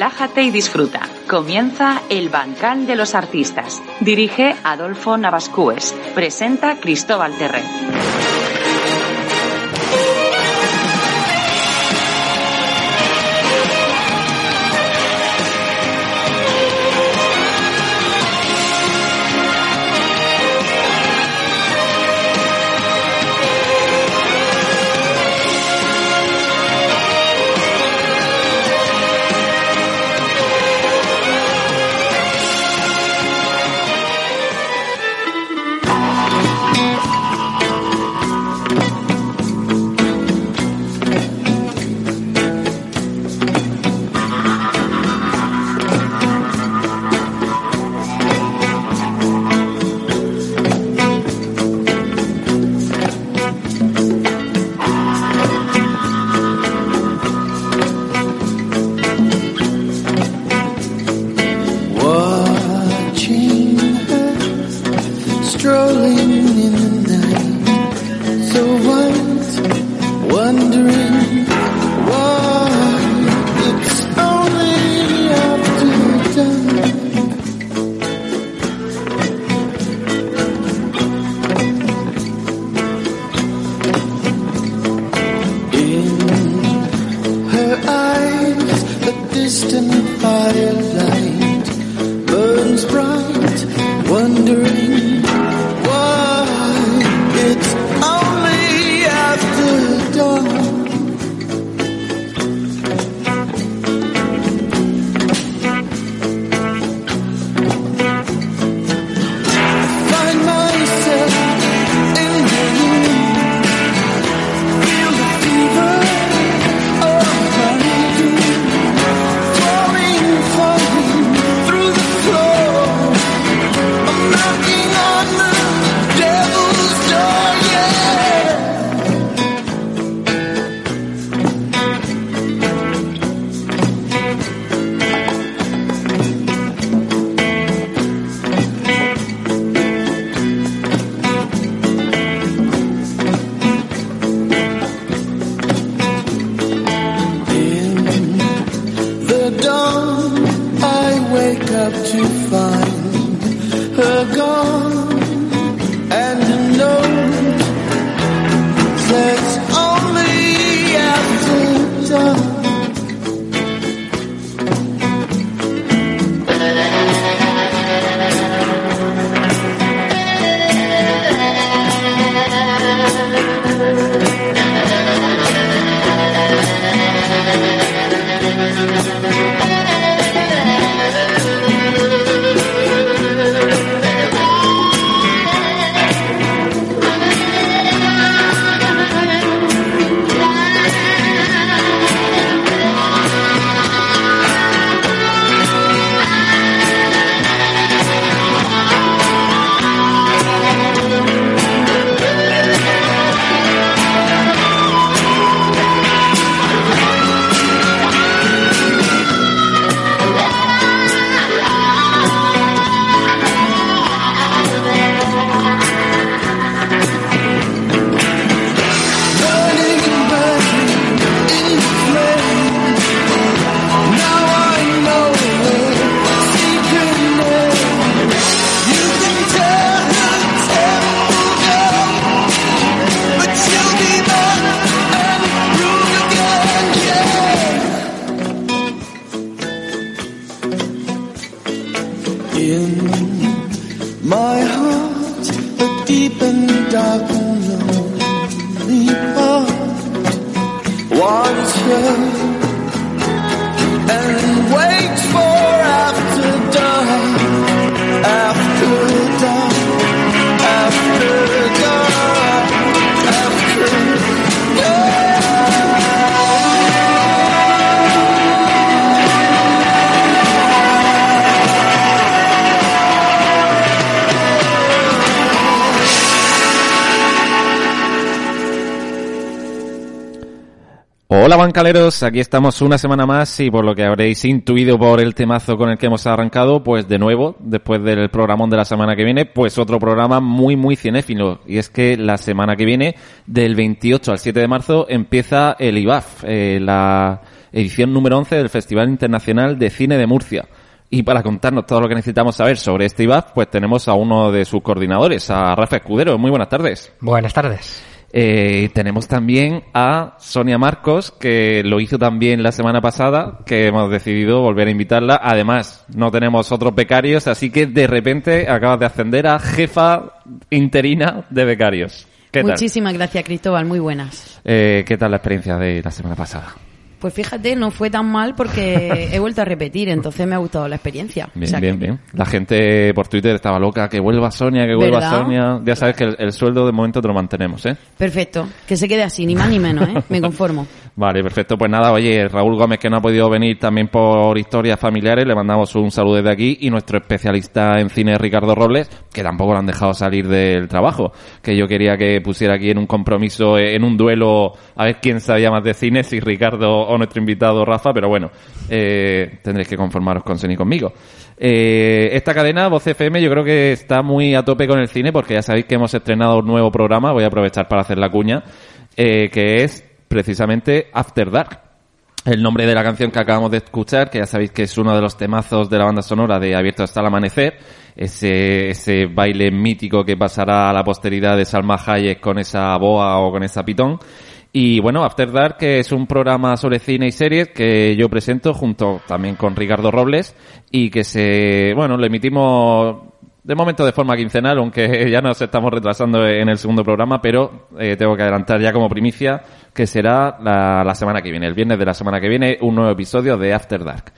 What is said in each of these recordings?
Relájate y disfruta. Comienza El Bancal de los Artistas. Dirige Adolfo Navascúes. Presenta Cristóbal Terré. Bancaleros, aquí estamos una semana más y por lo que habréis intuido por el temazo con el que hemos arrancado, pues de nuevo, después del programón de la semana que viene, pues otro programa muy muy cinéfilo. Y es que la semana que viene, del 28 al 7 de marzo, empieza el IBAF, eh, la edición número 11 del Festival Internacional de Cine de Murcia. Y para contarnos todo lo que necesitamos saber sobre este IBAF, pues tenemos a uno de sus coordinadores, a Rafa Escudero. Muy buenas tardes. Buenas tardes. Eh, tenemos también a Sonia Marcos, que lo hizo también la semana pasada, que hemos decidido volver a invitarla. Además, no tenemos otros becarios, así que de repente acabas de ascender a jefa interina de becarios. ¿Qué tal? Muchísimas gracias, Cristóbal. Muy buenas. Eh, ¿Qué tal la experiencia de la semana pasada? Pues fíjate, no fue tan mal porque he vuelto a repetir, entonces me ha gustado la experiencia. Bien, O sea bien, que- bien. La gente por Twitter estaba loca, que vuelva Sonia, que vuelva ¿Verdad? Sonia. Ya sabes que el, el sueldo de momento te lo mantenemos, ¿eh? Perfecto. Que se quede así, ni más ni menos, ¿eh? Me conformo. Vale, perfecto. Pues nada, oye, Raúl Gómez que no ha podido venir también por historias familiares, le mandamos un saludo desde aquí y nuestro especialista en cine Ricardo Robles, que tampoco lo han dejado salir del trabajo, que yo quería que pusiera aquí en un compromiso, eh, en un duelo, a ver quién sabía más de cine, si Ricardo o nuestro invitado Rafa, pero bueno, eh, tendréis que conformaros con Sony conmigo. Eh, esta cadena, Voz FM, yo creo que está muy a tope con el cine porque ya sabéis que hemos estrenado un nuevo programa, voy a aprovechar para hacer la cuña, eh, que es precisamente After Dark. El nombre de la canción que acabamos de escuchar, que ya sabéis que es uno de los temazos de la banda sonora de Abierto hasta el amanecer, ese, ese baile mítico que pasará a la posteridad de Salma Hayek con esa boa o con esa pitón. Y bueno, After Dark, que es un programa sobre cine y series que yo presento junto también con Ricardo Robles y que se, bueno, lo emitimos de momento de forma quincenal, aunque ya nos estamos retrasando en el segundo programa, pero eh, tengo que adelantar ya como primicia que será la, la semana que viene, el viernes de la semana que viene, un nuevo episodio de After Dark.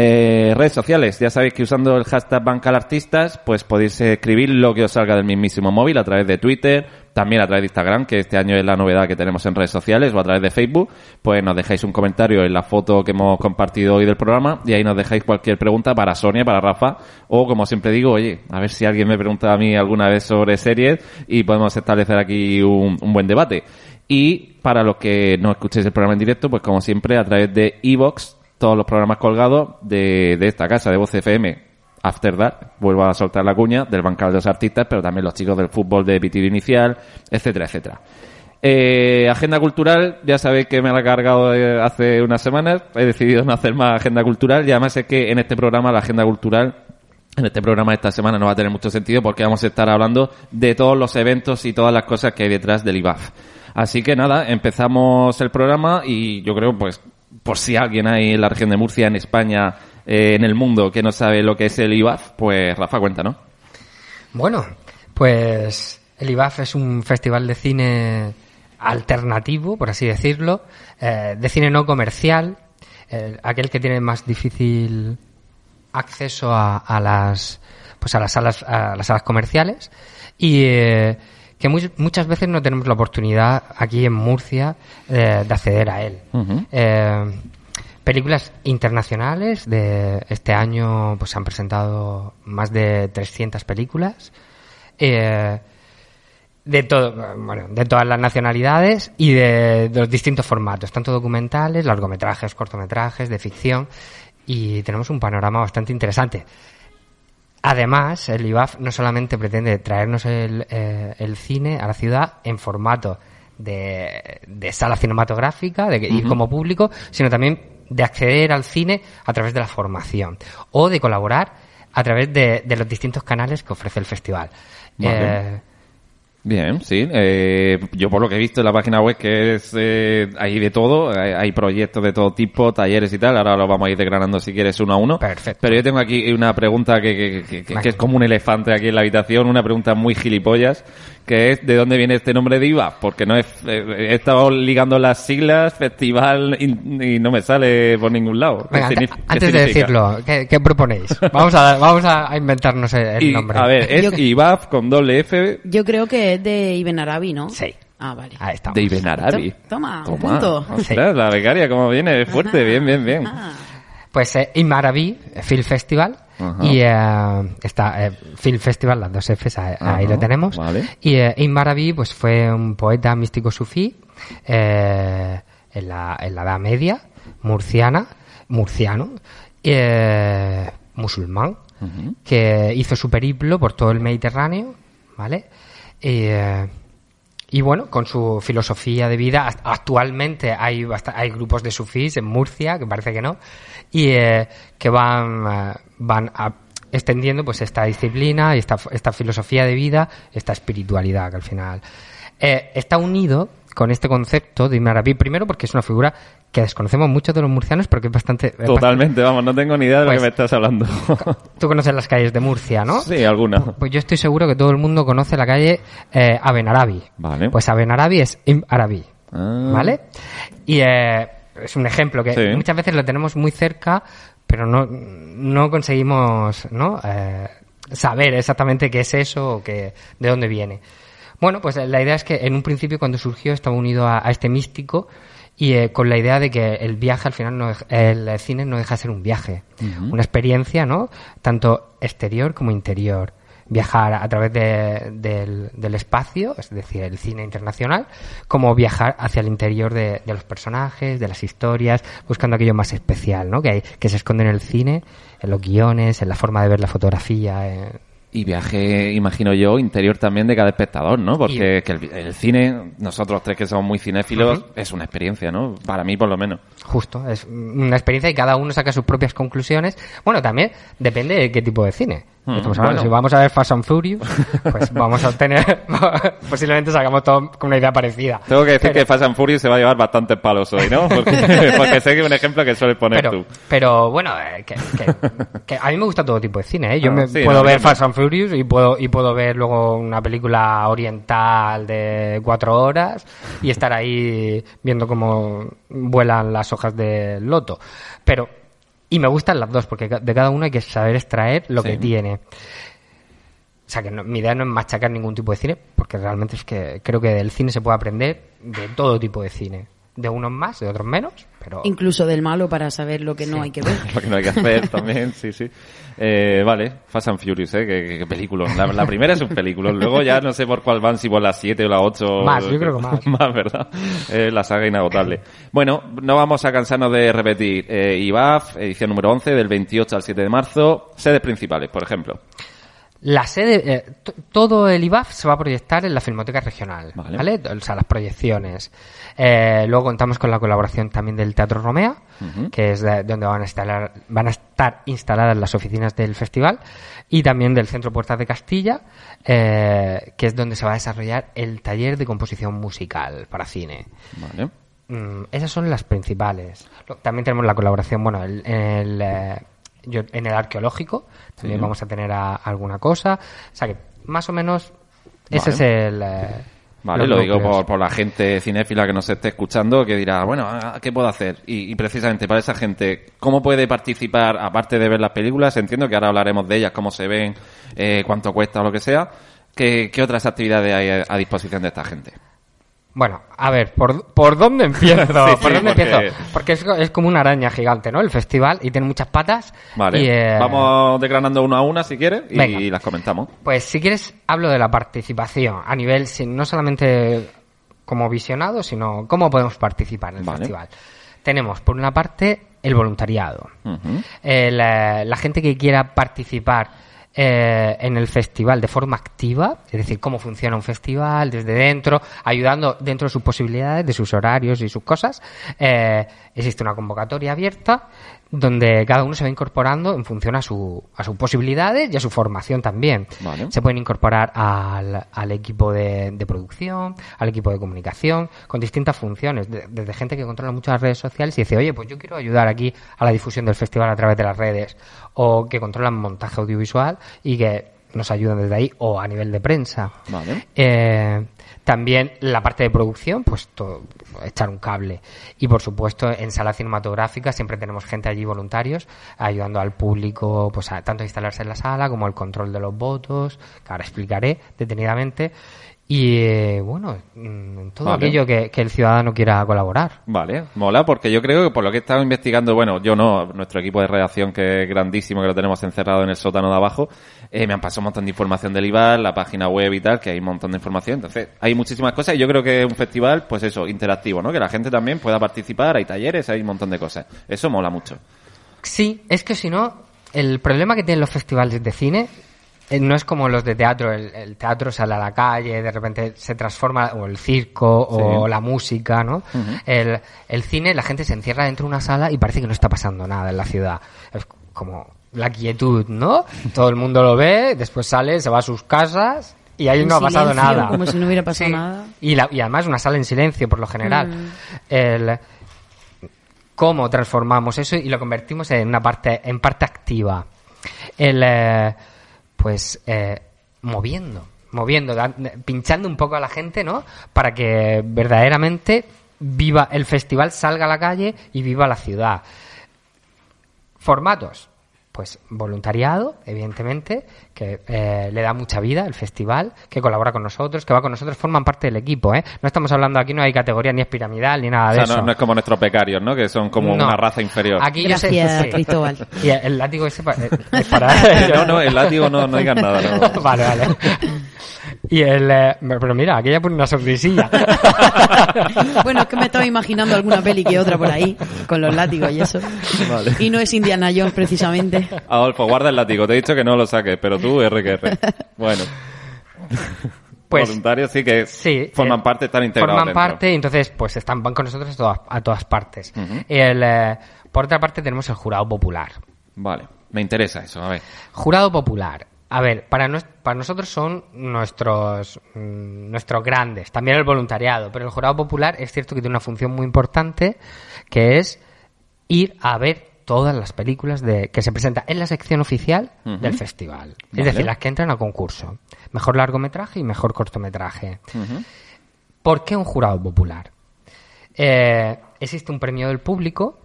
Eh, redes sociales, ya sabéis que usando el hashtag Bancalartistas, pues podéis escribir lo que os salga del mismísimo móvil a través de Twitter, también a través de Instagram, que este año es la novedad que tenemos en redes sociales, o a través de Facebook, pues nos dejáis un comentario en la foto que hemos compartido hoy del programa, y ahí nos dejáis cualquier pregunta para Sonia, para Rafa, o como siempre digo, oye, a ver si alguien me pregunta a mí alguna vez sobre series, y podemos establecer aquí un, buen debate. Y para los que no escuchéis el programa en directo, pues como siempre, a través de Evox, todos los programas colgados de, de esta casa, de Voz FM, After Dark, vuelvo a soltar la cuña, del bancal de los artistas, pero también los chicos del fútbol de pitido inicial, etcétera, etcétera. Eh, agenda cultural, ya sabéis que me la he cargado eh, hace unas semanas, he decidido no hacer más agenda cultural y además es que en este programa la agenda cultural en este programa de esta semana no va a tener mucho sentido porque vamos a estar hablando de todos los eventos y todas las cosas que hay detrás del IBAF. Así que nada, empezamos el programa y yo creo pues por si alguien hay en la región de Murcia, en España, eh, en el mundo que no sabe lo que es el IBAF, pues Rafa cuenta, ¿no? Bueno, pues el IBAF es un festival de cine alternativo, por así decirlo, eh, de cine no comercial, eh, aquel que tiene más difícil acceso a, a las pues a las salas a las salas comerciales y eh, que mu- muchas veces no tenemos la oportunidad aquí en Murcia eh, de acceder a él. Películas internacionales de este año pues se han presentado más de 300 películas eh, de todo bueno de todas las nacionalidades y de, de los distintos formatos tanto documentales largometrajes cortometrajes de ficción y tenemos un panorama bastante interesante. Además, el IBAF no solamente pretende traernos el, eh, el cine a la ciudad en formato de, de sala cinematográfica, de ir como público, sino también de acceder al cine a través de la formación o de colaborar a través de, de los distintos canales que ofrece el festival. Vale. Eh, Bien, sí. Eh, yo por lo que he visto en la página web que es eh, hay de todo, hay, hay proyectos de todo tipo, talleres y tal. Ahora lo vamos a ir desgranando si quieres uno a uno. Perfecto. Pero yo tengo aquí una pregunta que, que- que- que- que es como un elefante aquí en la habitación, una pregunta muy gilipollas, que es ¿de dónde viene este nombre de IVA? Porque no es, eh, he estado ligando las siglas, festival, y, y no me sale por ningún lado. ¿Qué venga, antes de decirlo, ¿qué, qué proponéis? Vamos a, vamos a inventarnos el, el Y, nombre. a ver, es Yo- IVAF con doble F Yo creo que es de Ibn Arabi, ¿no? Sí. Ah, vale. Ahí estamos. de Ibn Arabi. Toma, un punto. Ostras, la becaria, como viene, fuerte, bien, bien, bien. Ah, Pues eh, Imarabi Film Festival Ajá. y eh, está eh, Film Festival, las dos Fs, ahí, Ajá, lo tenemos. vale. Y eh, Imarabi pues fue un poeta místico sufí eh, en, la, en la Edad Media, murciana, murciano, eh, musulmán, que hizo su periplo por todo el Mediterráneo, ¿vale? Eh, y bueno, con su filosofía de vida, act- actualmente hay, hay grupos de sufís en Murcia, que parece que no, y eh, que van, eh, van a- extendiendo pues esta disciplina y esta, esta filosofía de vida, esta espiritualidad que al final eh, está unido con este concepto de Ibn Arabi, primero porque es una figura que desconocemos muchos de los murcianos, pero que es bastante... es Totalmente, vamos, no tengo ni idea de lo Pues- que me estás hablando. Tú conoces las calles de Murcia, ¿no? sí, alguna. Pues yo estoy seguro que todo el mundo conoce la calle eh, Abenarabi. Vale. Pues Abenarabi es Ibn Arabi. Ah. ¿Vale? Y eh, es un ejemplo que Sí. muchas veces lo tenemos muy cerca, pero no, no conseguimos ¿no? Eh, saber exactamente qué es eso o qué, de dónde viene. Bueno, pues la idea es que en un principio cuando surgió estaba unido a, a este místico y eh, con la idea de que el viaje al final, no, el cine no deja de ser un viaje, una experiencia, ¿no? Tanto exterior como interior. Viajar a través de- del, del espacio, es decir, el cine internacional, como viajar hacia el interior de, de los personajes, de las historias, buscando aquello más especial, ¿no? Que, hay, que se esconde en el cine, en los guiones, en la forma de ver la fotografía, en- Y viaje, imagino yo, interior también de cada espectador, ¿no? Porque que el, el cine, nosotros tres que somos muy cinéfilos, es una experiencia, ¿no? Para mí, por lo menos. Justo, es una experiencia y cada uno saca sus propias conclusiones. Bueno, también depende de qué tipo de cine. Hmm, bueno. si vamos a ver Fast and Furious, pues vamos a obtener, posiblemente sacamos todo con una idea parecida. Tengo que decir Pero- que Fast and Furious se va a llevar bastantes palos hoy, ¿no? Porque, porque sé que es un ejemplo que sueles poner pero, tú. pero bueno, eh, que, que- que a mí me gusta todo tipo de cine, ¿eh? Yo Ah, me sí, puedo no, ver. Fast and Furious y puedo, y puedo ver luego una película oriental de cuatro horas y estar ahí viendo cómo vuelan las hojas del loto. Pero, y me gustan las dos, porque de cada uno hay que saber extraer lo Sí. que tiene. O sea, que no- mi idea no es machacar ningún tipo de cine, porque realmente es que creo que del cine se puede aprender de todo tipo de cine. De unos más, de otros menos, pero... Incluso del malo para saber lo que no hay que ver. Lo que no hay que hacer también, sí, sí. Eh, vale, Fast and Furious, ¿eh? Qué, qué, qué película. La, la primera es un película. Luego ya no sé por cuál van, si por las 7 o las 8. Más, yo creo que más. más, ¿verdad? Eh, la saga inagotable. Bueno, no vamos a cansarnos de repetir. Eh, IBAF, edición número 11, del 28 al 7 de marzo. Sedes principales, por ejemplo. La sede, eh, todo el IBAF se va a proyectar en la Filmoteca Regional, Vale. ¿vale? O sea, las proyecciones. Eh, luego contamos con la colaboración también del Teatro Romea, que es de- donde van a, instalar, van a estar instaladas las oficinas del festival, y también del Centro Puertas de Castilla, eh, que es donde se va a desarrollar el taller de composición musical para cine. Vale. Mm, esas son las principales. También tenemos la colaboración, bueno, el- el, eh, yo- en el arqueológico también Sí. vamos a tener a- alguna cosa. O sea que, más o menos, ese Vale. es el... eh, Vale, lo digo por, por la gente cinéfila que nos esté escuchando, que dirá, bueno, ah, ¿qué puedo hacer? Y, y precisamente para esa gente, ¿cómo puede participar, aparte de ver las películas? Entiendo que ahora hablaremos de ellas, cómo se ven, eh, cuánto cuesta o lo que sea. ¿Qué, qué otras actividades hay a, a disposición de esta gente? Bueno, a ver, ¿por, por dónde empiezo? Sí, ¿Por sí, dónde porque- empiezo? Porque es, es como una araña gigante, ¿no? El festival y tiene muchas patas. Vale, y, eh, vamos desgranando una a una si quieres y Venga. las comentamos. Pues si quieres, hablo de la participación a nivel, no solamente como visionado, sino cómo podemos participar en el Vale. festival. Tenemos, por una parte, el voluntariado. Eh, la, la gente que quiera participar eh, en el festival de forma activa, es decir, cómo funciona un festival desde dentro, ayudando dentro de sus posibilidades, de sus horarios y sus cosas. Eh, existe una convocatoria abierta donde cada uno se va incorporando en función a, su, a sus posibilidades y a su formación también. Vale. Se pueden incorporar al, al equipo de, de producción, al equipo de comunicación, con distintas funciones, de- desde gente que controla mucho las redes sociales y dice, oye, pues yo quiero ayudar aquí a la difusión del festival a través de las redes, o que controlan montaje audiovisual y que nos ayudan desde ahí, o a nivel de prensa. Vale. Eh, también la parte de producción, pues to- echar un cable. Y por supuesto, en sala cinematográfica siempre tenemos gente allí voluntarios ayudando al público, pues a, tanto a instalarse en la sala como al control de los votos, que ahora explicaré detenidamente. Y eh, bueno, mm, todo Vale. aquello que, que el ciudadano quiera colaborar. Vale, mola, porque yo creo que por lo que he estado investigando, bueno, yo no, nuestro equipo de redacción que es grandísimo, que lo tenemos encerrado en el sótano de abajo, eh, me han pasado un montón de información del IBAR, la página web y tal, que hay un montón de información. Entonces, hay muchísimas cosas y yo creo que es un festival, pues eso, interactivo, ¿no? Que la gente también pueda participar, hay talleres, hay un montón de cosas. Eso mola mucho. Sí, es que si no, el problema que tienen los festivales de cine no es como los de teatro, el, el teatro sale a la calle, de repente se transforma, o el circo, o Sí. la música, ¿no? el, el cine, la gente se encierra dentro de una sala y parece que no está pasando nada en la ciudad. Es como la quietud, ¿no? Todo el mundo lo ve, después sale, se va a sus casas y ahí En no ha pasado silencio, nada. como si no hubiera pasado Sí. nada. Y, la- y además una sala en silencio, por lo general. Mm. El, cómo transformamos eso y lo convertimos en una parte en parte activa el eh, pues eh, moviendo moviendo pinchando un poco a la gente no para que verdaderamente viva el festival salga a la calle y viva la ciudad. Formatos pues voluntariado, evidentemente, que eh, le da mucha vida al festival, que colabora con nosotros, que va con nosotros, forman parte del equipo, ¿eh? No estamos hablando aquí, no hay categoría ni es piramidal ni nada O de sea, eso. no, no es como nuestros becarios, ¿no? Que son como No. una raza inferior. Aquí yo sé- Gracias, sí. Cristóbal. Y el látigo ese pa- eh, es para... no, no, el látigo no, no digas nada. no. vale, vale. Y el... eh, pero mira, aquí ya pone una sonrisilla. Bueno, es que me estaba imaginando alguna peli que otra por ahí, con los látigos y eso. Vale. Y no es Indiana Jones, precisamente. Adolfo, guarda el látigo. Te he dicho que no lo saques, pero tú R que R. Bueno. Pues- Voluntarios sí que Sí. forman eh, parte, están integrados Forman dentro. parte entonces pues están, van con nosotros a todas, a todas partes. Ujú. el, eh, por otra parte tenemos el jurado popular. Vale, me interesa eso, a ver. Jurado popular. A ver, para, nos- para nosotros son nuestros, mm, nuestros grandes, también el voluntariado, pero el jurado popular es cierto que tiene una función muy importante que es ir a ver todas las películas de, que se presentan en la sección oficial del festival. Es decir, las que entran a concurso. Mejor largometraje y mejor cortometraje. ¿Por qué un jurado popular? Eh, existe un premio del público.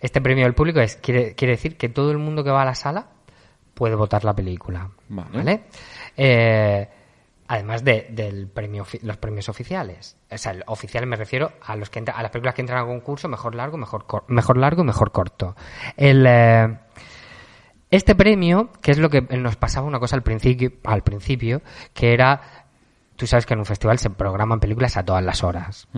Este premio del público es, quiere, quiere decir que todo el mundo que va a la sala puede votar la película. Vale. Eh, además de del premio, los premios oficiales. O sea, el oficial me refiero a los que entra- a las películas que entran a concurso, mejor largo, mejor, cor- mejor largo, mejor corto. El, eh, este premio, que es lo que nos pasaba una cosa al principio, al principio, que era, tú sabes que en un festival se programan películas a todas las horas.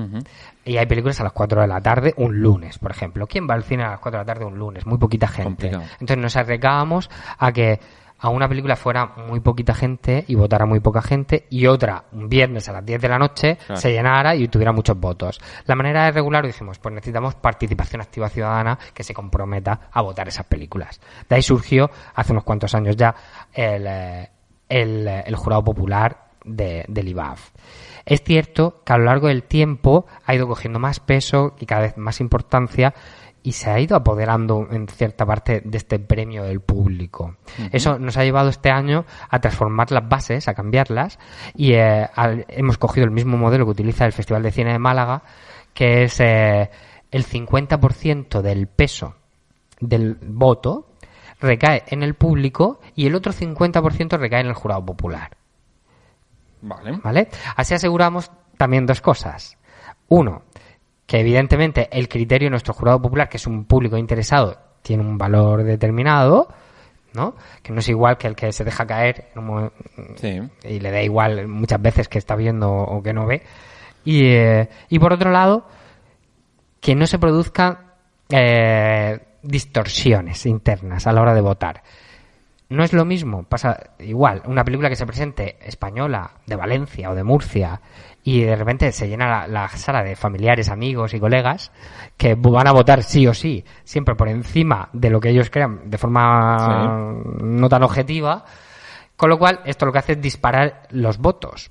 Y hay películas a las 4 de la tarde un lunes, por ejemplo. ¿Quién va al cine a las 4 de la tarde un lunes? Muy poquita gente. Complicado. Entonces nos arriesgábamos a que a una película fuera muy poquita gente y votara muy poca gente y otra un viernes a las 10 de la noche Claro. se llenara y tuviera muchos votos. La manera de regular dijimos, pues necesitamos participación activa ciudadana que se comprometa a votar esas películas. De ahí surgió hace unos cuantos años ya el, eh, el, eh, el jurado popular de, del IBAF. Es cierto que a lo largo del tiempo ha ido cogiendo más peso y cada vez más importancia y se ha ido apoderando en cierta parte de este premio del público. Eso nos ha llevado este año a transformar las bases, a cambiarlas y eh, al- hemos cogido el mismo modelo que utiliza el Festival de Cine de Málaga, que es eh, el 50% del peso del voto recae en el público y el otro 50% recae en el jurado popular. Vale. ¿Vale? Así aseguramos también dos cosas. Uno, que evidentemente el criterio de nuestro jurado popular, que es un público interesado, tiene un valor determinado, ¿no? Que no es igual que el que se deja caer en un mo- Sí. y le da igual muchas veces que está viendo o que no ve. Y, eh, y por otro lado, que no se produzcan eh, distorsiones internas a la hora de votar. No es lo mismo, pasa igual, una película que se presente española, de Valencia o de Murcia, y de repente se llena la, la sala de familiares, amigos y colegas que van a votar sí o sí, siempre por encima de lo que ellos crean de forma no tan objetiva, con lo cual esto lo que hace es disparar los votos.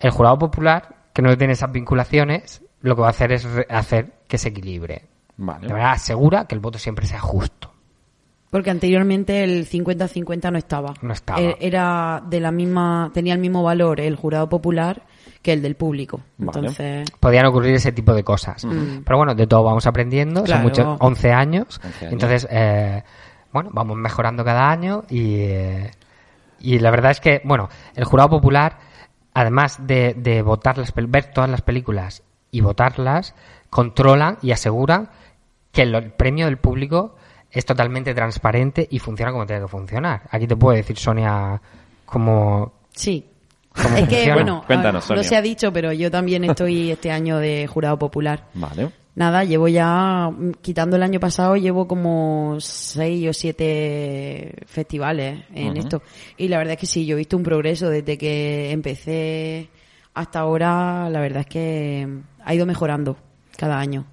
El jurado popular, que no tiene esas vinculaciones, lo que va a hacer es hacer que se equilibre. Vale. De manera segura que el voto siempre sea justo. Porque anteriormente el 50-50 no estaba. No estaba. E- Era de la misma, tenía el mismo valor el jurado popular que el del público. Vale. Entonces, Podían ocurrir ese tipo de cosas. Pero bueno, de todo vamos aprendiendo. Claro. Son muchos, 11 años. 11 años. Entonces, eh, bueno, vamos mejorando cada año y, eh, y la verdad es que, bueno, el jurado popular, además de, de votar las, pel- ver todas las películas y votarlas, controlan y aseguran que el premio del público es totalmente transparente y funciona como tiene que funcionar. Aquí te puedo decir, Sonia, como... sí. ¿Cómo Es que, bueno, Cuéntanos, no se ha dicho, pero yo también estoy este año de jurado popular. Vale. nada, llevo ya, quitando el año pasado, llevo como seis o siete festivales en esto. Y la verdad es que sí, yo he visto un progreso desde que empecé hasta ahora, la verdad es que ha ido mejorando cada año.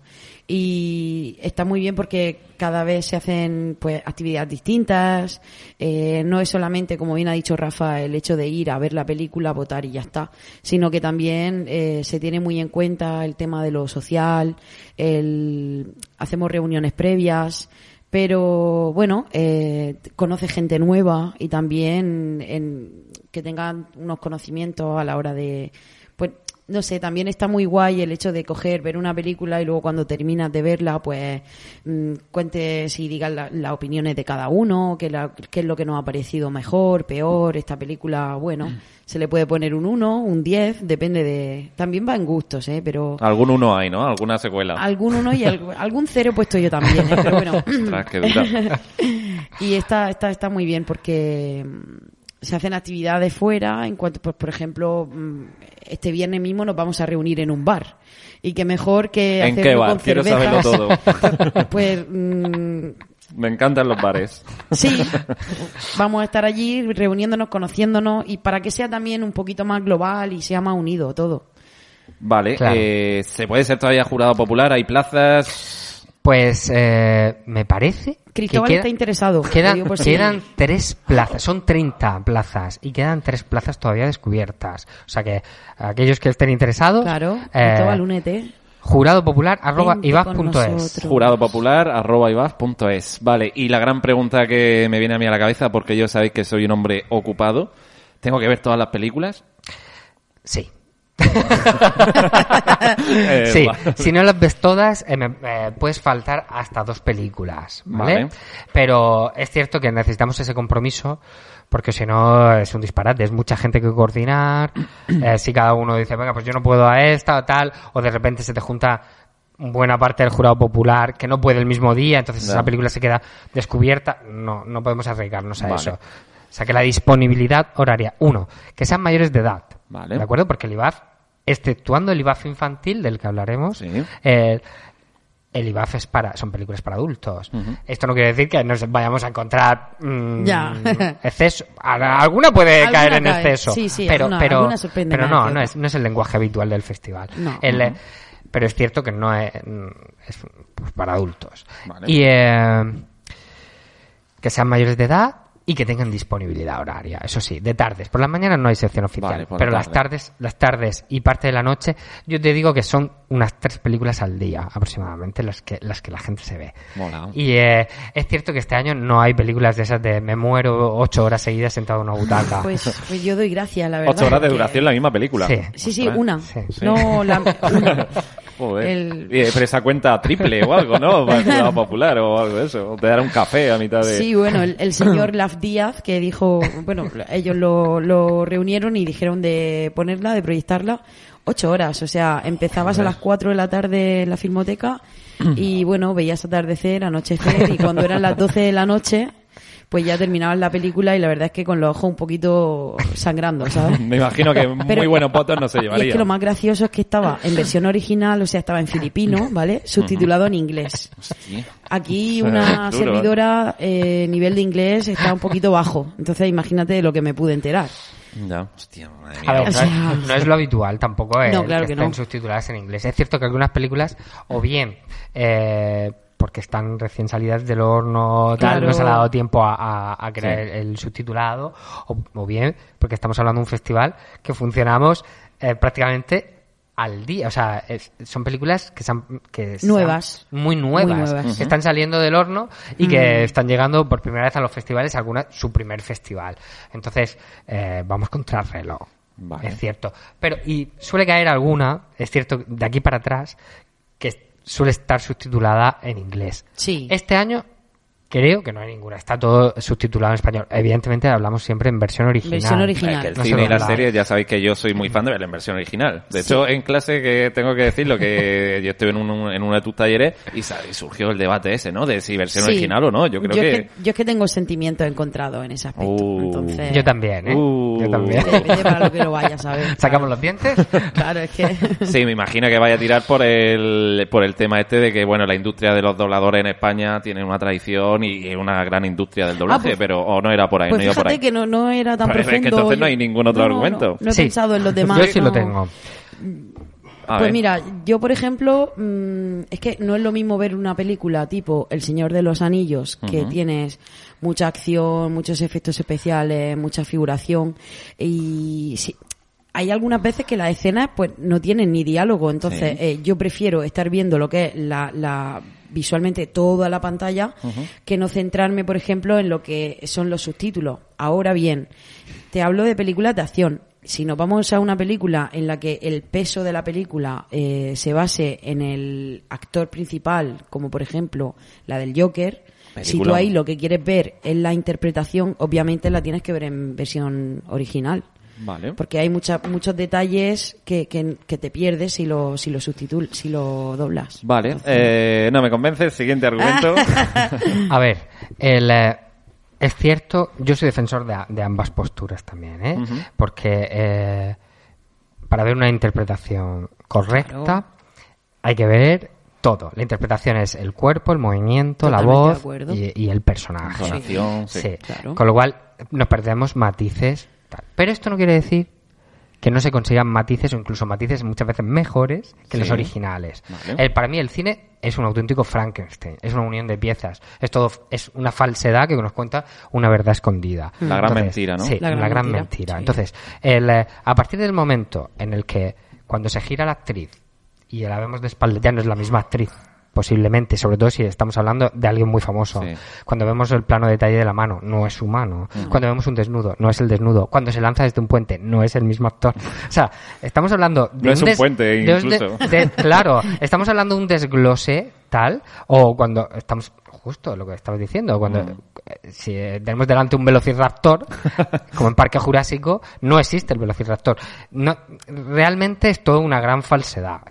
Y está muy bien porque cada vez se hacen pues actividades distintas. Eh, no es solamente, como bien ha dicho Rafa, el hecho de ir a ver la película, votar y ya está, sino que también eh, se tiene muy en cuenta el tema de lo social, el, hacemos reuniones previas, pero bueno, eh, conoce gente nueva y también en, que tengan unos conocimientos a la hora de, no sé, también está muy guay el hecho de coger, ver una película y luego cuando terminas de verla, pues mm, cuentes y digas la- las opiniones de cada uno, qué, qué es lo que nos ha parecido mejor, peor, esta película, bueno, se le puede poner un 1, un 10, depende de... También va en gustos, ¿eh? Pero Algún uno hay, ¿no? Alguna secuela. algún 1 y al- algún 0 he puesto yo también, ¿eh? Pero bueno... Ostras, qué dura. Y está, está, está muy bien porque mm, se hacen actividades fuera, en cuanto, pues, por ejemplo, mm, este viernes mismo nos vamos a reunir en un bar. Y que mejor que ¿En hacerlo qué bar? con Quiero cervezas. saberlo todo. Pues mm, Me encantan los bares. sí, vamos a estar allí reuniéndonos, conociéndonos y para que sea también un poquito más global y sea más unido todo. Vale, Claro. eh, ¿se puede ser todavía jurado popular? ¿Hay plazas? Pues eh, me parece Cristóbal que queda- está interesado. lo Quedan, digo tres plazas, son 30 plazas y quedan tres plazas todavía descubiertas. O sea que aquellos que estén interesados, Claro, eh, Cristóbal, únete. jurado popular arroba es. Jurado popular arroba ibaz.es. Vale, y la gran pregunta que me viene a mí a la cabeza, porque yo sabéis que soy un hombre ocupado, ¿tengo que ver todas las películas? Sí. Eh, sí, si no las ves todas, eh, eh, puedes faltar hasta dos películas, ¿vale? Vale. Pero es cierto que necesitamos ese compromiso, porque si no es un disparate, es mucha gente que coordinar, eh, si cada uno dice, venga, pues yo no puedo a esta o tal, o de repente se te junta buena parte del jurado popular que no puede el mismo día, entonces esa película se queda descubierta, no, no podemos arriesgarnos a Vale. eso. O sea que la disponibilidad horaria, uno, que sean mayores de edad, Vale. ¿de acuerdo? Porque el IBAF, exceptuando el IBAF infantil del que hablaremos, Sí. eh, el IBAF es para, son películas para adultos. Esto no quiere decir que nos vayamos a encontrar mm, Ya. exceso. A- Alguna puede Alguna caer en cae. exceso. Sí, sí, pero, alguna- pero, alguna pero no, no es, no es el lenguaje habitual del festival. No. El, pero es cierto que no es, mm, es, pues, para adultos. Vale. Y eh, que sean mayores de edad y que tengan disponibilidad horaria, eso sí, de tardes. Por las mañanas no hay sección oficial, Vale, por la pero las tarde. tardes, las tardes y parte de la noche, yo te digo que son unas tres películas al día aproximadamente las que las que la gente se ve. Mola. Y eh, es cierto que este año no hay películas de esas de me muero ocho horas seguidas sentado en una butaca. Pues, pues yo doy gracias, la verdad. Ocho horas de duración la misma película. Sí. Sí, sí, una. Sí. No, la, una. Joder. El- eh, pero esa cuenta triple o algo, ¿no? Para popular o algo de eso. O te dará un café a mitad de... Sí, bueno, el, el señor Laf Díaz que dijo, bueno, ellos lo, lo reunieron y dijeron de ponerla, de proyectarla, ocho horas. O sea, empezabas a las cuatro de la tarde en la filmoteca y bueno, veías atardecer, anochecer y cuando eran las doce de la noche, pues ya terminabas la película y la verdad es que con los ojos un poquito sangrando, ¿sabes? Me imagino que Pero- muy buenos potos no se Y llevaría. es que lo más gracioso es que estaba en versión original, o sea, estaba en filipino, ¿vale? Subtitulado en inglés. Hostia. Aquí una Duro, ¿eh? servidora, eh, nivel de inglés está un poquito bajo. Entonces imagínate de lo que me pude enterar. Ya, hostia, madre A mía. ver, O no, sea- es, no es lo habitual tampoco el No, claro que estén no. subtituladas en inglés. Es cierto que algunas películas, o bien eh, porque están recién salidas del horno, tal, Claro. no se ha dado tiempo a, a- a crear el, el subtitulado, o, o bien porque estamos hablando de un festival que funcionamos eh, prácticamente al día. O sea, es- son películas que, han- que Nuevas. muy nuevas, Muy nuevas. que están saliendo del horno y que están llegando por primera vez a los festivales, alguna su primer festival. Entonces, eh, vamos contra el reloj. Vale. Es cierto. Pero, y suele caer alguna, es cierto, de aquí para atrás, que suele estar subtitulada en inglés. Sí. Este año Creo que no hay ninguna. Está todo subtitulado en español. Evidentemente hablamos siempre en versión original. Versión original. Es que el No cine y las dobla. series, ya sabéis que yo soy muy fan de en versión original. De hecho, en clase que tengo que decirlo, que yo estoy en, un, en uno de tus talleres y y surgió el debate ese, ¿no? De si versión Sí. original o no. Yo creo es que... que... Yo es que tengo sentimientos encontrados en ese aspecto. Uh. Entonces, Yo también, ¿eh? Uh. Yo también. Depende para lo que lo vayas a ver. Sacamos los dientes. Claro, es que... Sí, me imagino que vaya a tirar por el, por el tema este de que, bueno, la industria de los dobladores en España tiene una tradición y es una gran industria del doblaje, Ah, pues- pero o no era por ahí, Pues no iba por ahí. fíjate que no, no era tan Pues es que entonces no hay ningún otro No, argumento. No, no he Sí. pensado en los demás. Yo sí lo tengo. A pues ver. mira, yo por ejemplo, mm, es que no es lo mismo ver una película tipo El Señor de los Anillos, que tienes mucha acción, muchos efectos especiales, mucha figuración, y sí, hay algunas veces que las escenas pues no tienen ni diálogo, entonces Sí. eh, yo prefiero estar viendo lo que es la, la visualmente toda la pantalla que no centrarme, por ejemplo, en lo que son los subtítulos. Ahora bien, te hablo de películas de acción. Si nos vamos a una película en la que el peso de la película eh, se base en el actor principal, como por ejemplo la del Joker, si tú ahí lo que quieres ver es la interpretación, obviamente la tienes que ver en versión original. Vale. Porque hay mucha, muchos detalles que, que, que te pierdes si lo, si lo sustitul, si lo doblas. Vale, eh, no me convence. Siguiente argumento. A ver, el, eh, es cierto, yo soy defensor de, ambas posturas también, ¿eh? Porque eh, para ver una interpretación correcta hay que ver todo. La interpretación es el cuerpo, el movimiento, la Totalmente voz y, y el personaje. Entonación, sí. Sí. Claro. Con lo cual nos perdemos matices. Tal. Pero esto no quiere decir que no se consigan matices o incluso matices muchas veces mejores que Sí. los originales. Vale. El- para mí el cine es un auténtico Frankenstein, es una unión de piezas, es todo es una falsedad que nos cuenta una verdad escondida. La gran mentira, ¿no? Sí, La la gran mentira, mentira. sí. Entonces, el, eh, a partir del momento en el que cuando se gira la actriz y la vemos de espalda ya no es la misma actriz posiblemente, sobre todo si estamos hablando de alguien muy famoso. Sí. Cuando vemos el plano detalle de la mano, no es humano. Cuando vemos un desnudo, no es el desnudo. Cuando se lanza desde un puente, no es el mismo actor. O sea, estamos hablando de No es un puente, de un de- incluso. de- claro, estamos hablando de un desglose tal, o cuando estamos, justo lo que estabas diciendo, cuando Mm. si eh, tenemos delante un velociraptor, como en Parque Jurásico, no existe el velociraptor. No, realmente es toda una gran falsedad.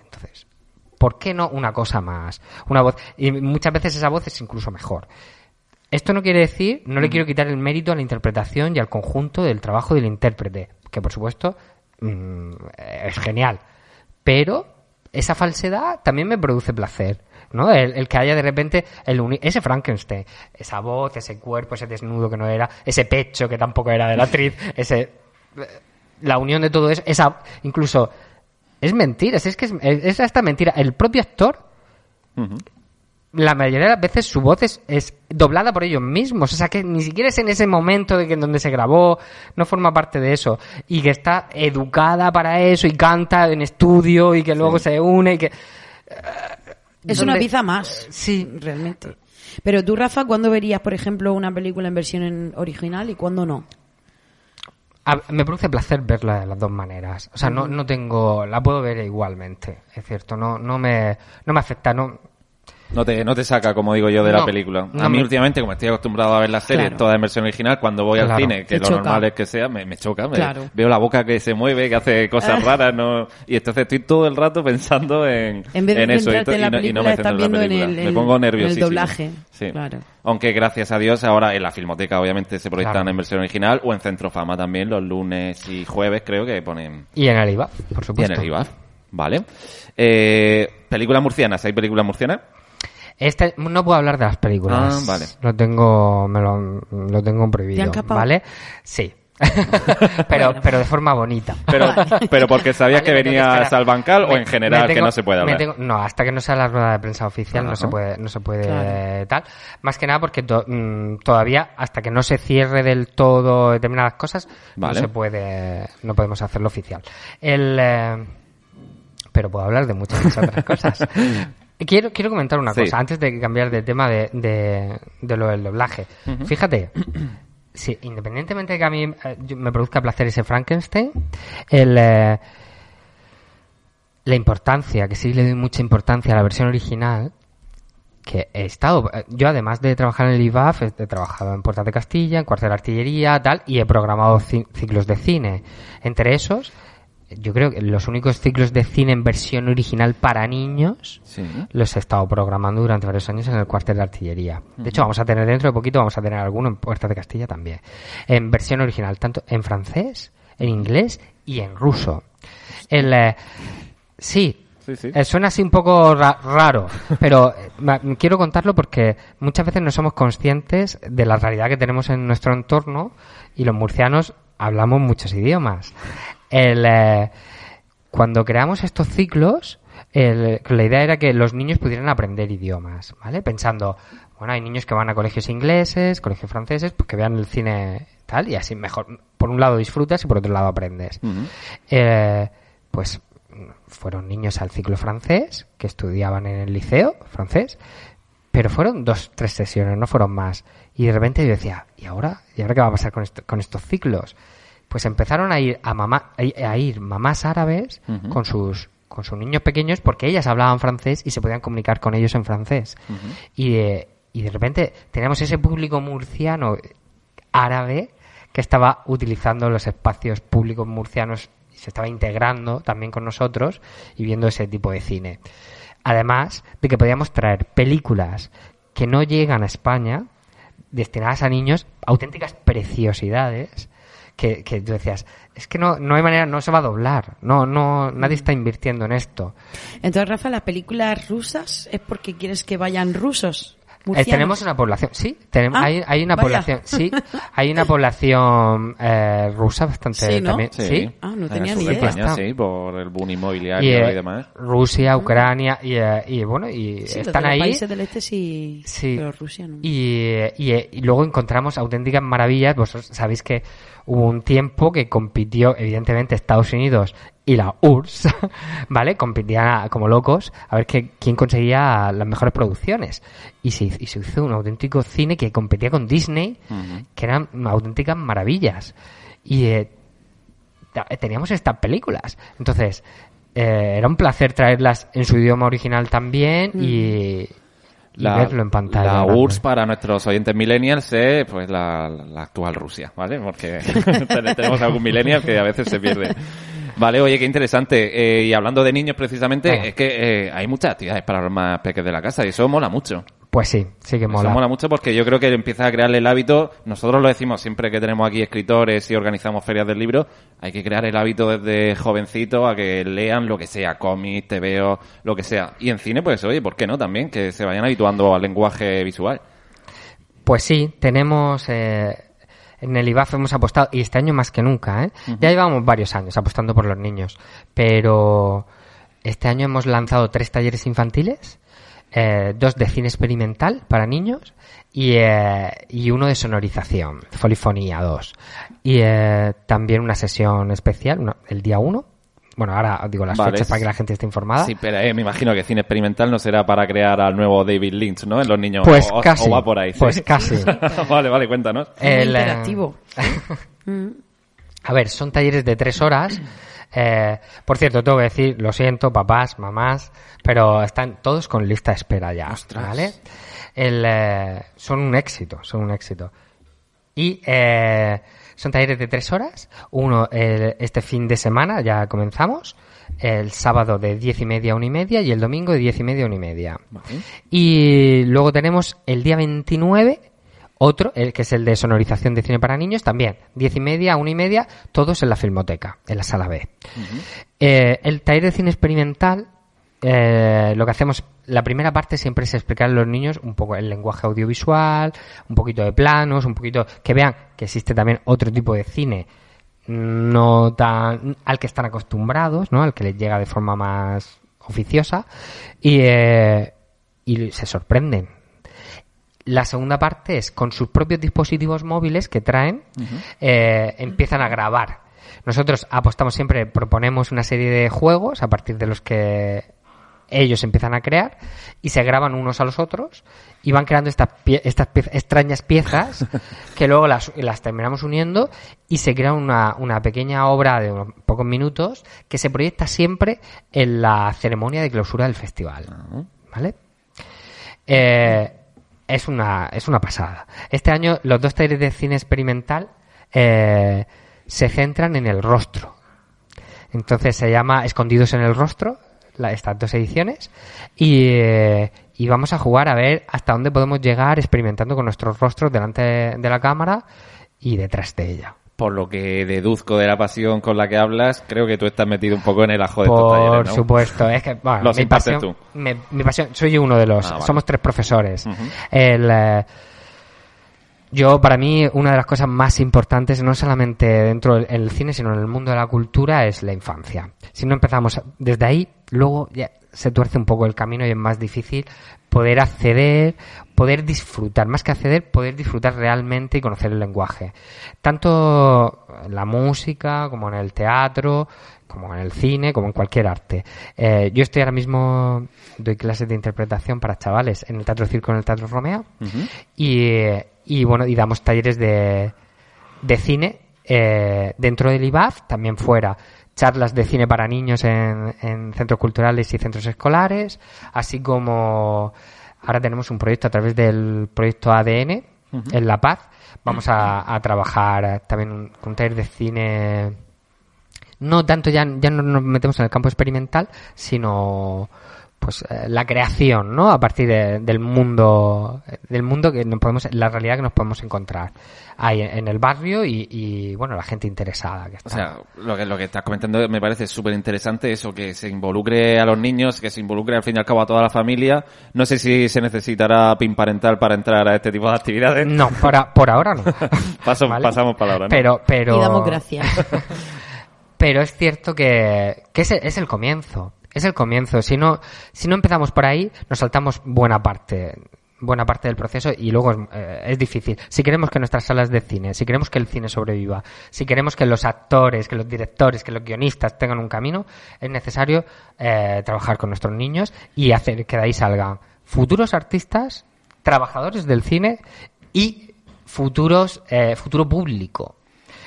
¿Por qué no una cosa más? Una voz, y muchas veces esa voz es incluso mejor. Esto no quiere decir, no le quiero quitar el mérito a la interpretación y al conjunto del trabajo del intérprete, que por supuesto mm, es genial. Pero esa falsedad también me produce placer, ¿no? El, el que haya de repente el uni- ese Frankenstein, esa voz, ese cuerpo, ese desnudo que no era, ese pecho que tampoco era de la actriz, ese la unión de todo eso, esa incluso es mentira, es que es, es hasta mentira. El propio actor la mayoría de las veces su voz es, es doblada por ellos mismos. O sea, que ni siquiera es en ese momento de que en donde se grabó, no forma parte de eso. Y que está educada para eso y canta en estudio y que luego se une y que... Es ¿Dónde- una pieza más. Sí. Realmente. Pero tú, Rafa, ¿cuándo verías, por ejemplo, una película en versión en original y cuándo no? A- me produce placer verla de las dos maneras. O sea, no, no tengo... La puedo ver igualmente, es cierto. No, no, me, no me afecta, no... No te, no te saca, como digo yo, de la película. no a mí me- últimamente, como estoy acostumbrado a ver las series Claro. todas en versión original, cuando voy al cine, que Te lo choca. normal es que sea, me, me choca. me- Claro. Veo la boca que se mueve, que hace cosas raras, ¿no? Y entonces estoy todo el rato pensando en, En vez de eso. y en la no, y no película, me centro en la viendo en película. el- me en- pongo en el doblaje. Sí. Claro. Aunque gracias a Dios ahora en la Filmoteca obviamente se proyectan en versión original o en Centrofama también los lunes y jueves creo que ponen Y en el IVA, por y en supuesto. el. Vale. Eh, películas murcianas, ¿hay películas murcianas? Este, no puedo hablar de las películas. Ah, vale. Lo tengo, me lo, lo tengo prohibido. ¿Te han capado? ¿Vale? Sí. pero, pero de forma bonita. Pero, pero porque sabías Vale, que venías al bancal o en general que no se puede hablar. tengo- no, hasta que no sea la rueda de prensa oficial no se puede, no se puede Claro. tal. Más que nada porque to- mm, todavía hasta que no se cierre del todo determinadas cosas Vale. no se puede, no podemos hacerlo oficial. El, eh, pero puedo hablar de muchas otras cosas. Quiero, quiero comentar una Sí. cosa antes de cambiar de tema de, de, de lo del doblaje. Fíjate, si, independientemente de que a mí eh, me produzca placer ese Frankenstein, el, eh, la importancia, que sí le doy mucha importancia a la versión original, que he estado, eh, yo además de trabajar en el IVAF, he he trabajado en Puertas de Castilla, en Cuartel de Artillería, tal, y he programado ci- ciclos de cine. Entre esos, yo creo que los únicos ciclos de cine en versión original para niños Sí. los he estado programando durante varios años en el cuartel de artillería. De hecho, vamos a tener dentro de poquito, vamos a tener alguno en Puertas de Castilla también. En versión original, tanto en francés, en inglés y en ruso. El, eh, sí, Sí, sí. eh, suena así un poco ra- raro, pero eh, quiero contarlo porque muchas veces no somos conscientes de la realidad que tenemos en nuestro entorno y los murcianos hablamos muchos idiomas. El, eh, cuando creamos estos ciclos, el- la idea era que los niños pudieran aprender idiomas, ¿vale? Pensando, bueno, hay niños que van a colegios ingleses, colegios franceses, pues que vean el cine tal, y así mejor, por un lado disfrutas y por otro lado aprendes. Eh, pues fueron niños al ciclo francés, que estudiaban en el liceo francés, pero fueron dos, tres sesiones, no fueron más. Y de repente yo decía, ¿y ahora? ¿Y ahora qué va a pasar con, esto- con estos ciclos? Pues empezaron a ir a, mamá, a ir- mamás árabes con sus con sus niños pequeños porque ellas hablaban francés y se podían comunicar con ellos en francés. y, eh, y de repente teníamos ese público murciano árabe que estaba utilizando los espacios públicos murcianos y se estaba integrando también con nosotros y viendo ese tipo de cine. Además de que podíamos traer películas que no llegan a España, destinadas a niños, auténticas preciosidades, que, que tú decías, es que no, no hay manera, no se va a doblar, no, no, nadie está invirtiendo en esto. Entonces, Rafa, las películas rusas es porque quieres que vayan rusos. Eh, murcianos. tenemos una población, sí, tenemos, Ah, hay, hay una vaya. población, sí, hay una población eh, rusa bastante Sí, ¿no? también, sí, Ah, no En tenía el ni idea. España, sí, por el boom y, inmobiliario y, eh, demás. Rusia, Ucrania y, eh, y bueno y Sí, están los ahí países del este sí, Sí. pero Rusia no. y, y, y luego encontramos auténticas maravillas. Vosotros sabéis que hubo un tiempo que compitió, evidentemente, Estados Unidos y la URSS, ¿vale? Compitían a- como locos a ver que, quién conseguía las mejores producciones. Y se, hizo- y se hizo un auténtico cine que competía con Disney, que eran auténticas maravillas. Y eh, ta- teníamos estas películas. Entonces, eh, era un placer traerlas en su idioma original también y, y verlo en pantalla. La. URSS para nuestros oyentes millennials es pues la, la actual Rusia, ¿vale? Porque tenemos algún millennial que a veces se pierde. Vale, oye, qué interesante. Eh, y hablando de niños precisamente, es que eh, hay muchas actividades para los más pequeños de la casa y eso mola mucho. Pues sí, sí que Eso mola. mola mucho porque yo creo que empieza a crearle el hábito. Nosotros lo decimos siempre que tenemos aquí escritores y organizamos ferias del libro. Hay que crear el hábito desde jovencito a que lean lo que sea, cómics, TVO, lo que sea. Y en cine, pues oye, ¿por qué no? También que se vayan habituando al lenguaje visual. Pues sí, tenemos eh, en el IBAF hemos apostado y este año más que nunca, ¿eh? Ya llevamos varios años apostando por los niños, pero este año hemos lanzado tres talleres infantiles, eh, dos de cine experimental para niños y, eh, y uno de sonorización, Folifonía 2. Y eh, también una sesión especial, una- el día 1. Bueno, ahora os digo las Vale. fechas para que la gente esté informada. Sí, pero eh, me imagino que cine experimental no será para crear al nuevo David Lynch, ¿no? En los niños. Pues o, casi, o va por ahí. ¿sí? pues casi. vale, vale, cuéntanos. El, eh, interactivo. A ver, son talleres de tres horas. Eh, por cierto, tengo que decir, lo siento, papás, mamás, pero están todos con lista de espera ya, Ostras. ¿vale? El, eh, son un éxito, son un éxito. Y eh, son talleres de tres horas. Uno el- este fin de semana, ya comenzamos. El sábado de diez y media a una y media y el domingo de diez y media a una y media. Vale. Y luego tenemos el día 29, otro, el que es el de sonorización de cine para niños, también, diez y media a una y media, todos en la Filmoteca, en la sala B. Eh, el taller de cine experimental, eh, lo que hacemos, la primera parte siempre es explicar a los niños un poco el lenguaje audiovisual, un poquito de planos, un poquito, que vean que existe también otro tipo de cine no tan al que están acostumbrados, ¿no? Al que les llega de forma más oficiosa y, eh, y se sorprenden. La segunda parte es con sus propios dispositivos móviles que traen, eh, empiezan a grabar. Nosotros apostamos siempre, proponemos una serie de juegos a partir de los que ellos empiezan a crear y se graban unos a los otros y van creando estas, pie- estas extrañas piezas que luego las, las terminamos uniendo y se crea una, una pequeña obra de unos pocos minutos que se proyecta siempre en la ceremonia de clausura del festival. ¿Vale? eh, es una, es una pasada. Este año los dos talleres de cine experimental eh, se centran en el rostro. Entonces se llama Escondidos en el rostro, la- estas dos ediciones, y, eh, y vamos a jugar a ver hasta dónde podemos llegar experimentando con nuestros rostros delante de la cámara y detrás de ella. Por lo que deduzco de la pasión con la que hablas, creo que tú estás metido un poco en el ajo de estos Por talleres, ¿no? supuesto, es que bueno, Los mi pasión, tú. mi pasión, soy uno de los, Ah, vale. somos tres profesores. El, eh, yo, para mí, una de las cosas más importantes, no solamente dentro del el cine, sino en el mundo de la cultura, es la infancia. Si no empezamos desde ahí, luego ya se tuerce un poco el camino y es más difícil poder acceder, poder disfrutar, más que acceder, poder disfrutar realmente y conocer el lenguaje. Tanto en la música, como en el teatro, como en el cine, como en cualquier arte. Eh, yo estoy ahora mismo, doy clases de interpretación para chavales en el Teatro Circo, en el Teatro Romeo, y, y bueno, y damos talleres de, de cine eh, dentro del IBAF, también fuera charlas de cine para niños en, en centros culturales y centros escolares, así como ahora tenemos un proyecto a través del proyecto ADN en La Paz. Vamos a, a trabajar también un taller de cine no tanto ya, ya no nos metemos en el campo experimental, sino pues eh, la creación, ¿no? A partir de- del mundo, del mundo que nos podemos, la realidad que nos podemos encontrar ahí en, el barrio y, y, bueno, la gente interesada que está. O sea, lo que, lo que estás comentando me parece súper interesante, eso que se involucre a los niños, que se involucre al fin y al cabo a toda la familia. No sé si se necesitará PIN parental para entrar a este tipo de actividades. no, por, a- por ahora no. Paso- ¿Vale? Pasamos palabra, ¿no? Pero, pero. Y damos gracias. Pero es cierto que, que es, es el comienzo. Es el comienzo. Si no, si no empezamos por ahí, nos saltamos buena parte buena parte del proceso y luego eh, es difícil. Si queremos que nuestras salas de cine, si queremos que el cine sobreviva, si queremos que los actores, que los directores, que los guionistas tengan un camino, es necesario eh, trabajar con nuestros niños y hacer que de ahí salgan futuros artistas, trabajadores del cine y futuros eh, futuro público.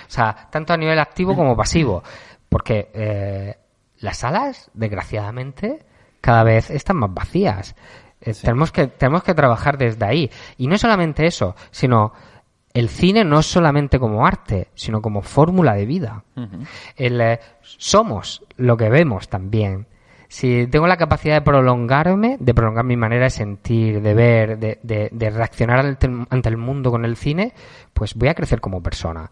O sea, tanto a nivel activo como pasivo. Porque eh, las salas, desgraciadamente, cada vez están más vacías. Eh, tenemos, que, tenemos que trabajar desde ahí. Y no solamente eso, sino el cine no es solamente como arte, sino como fórmula de vida. El, eh, somos lo que vemos también. Si tengo la capacidad de prolongarme, de prolongar mi manera de sentir, de ver, de, de- de reaccionar ante, el- mundo con el cine, pues voy a crecer como persona.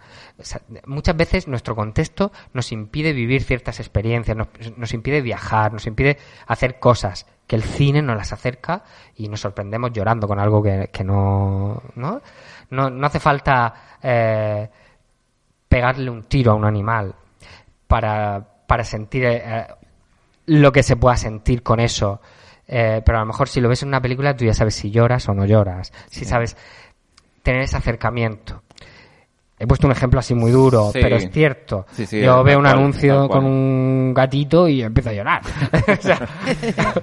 Muchas veces nuestro contexto nos impide vivir ciertas experiencias, nos, nos impide viajar, nos impide hacer cosas que el cine nos las acerca y nos sorprendemos llorando con algo que, no, no, no hace falta eh, pegarle un tiro a un animal para, para sentir eh, lo que se pueda sentir con eso. Eh, pero a lo mejor si lo ves en una película tú ya sabes si lloras o no lloras, si sabes tener ese acercamiento. He puesto un ejemplo así muy duro, Sí. pero es cierto. Sí, sí, Yo tal veo un cual, anuncio con un gatito y empiezo a llorar.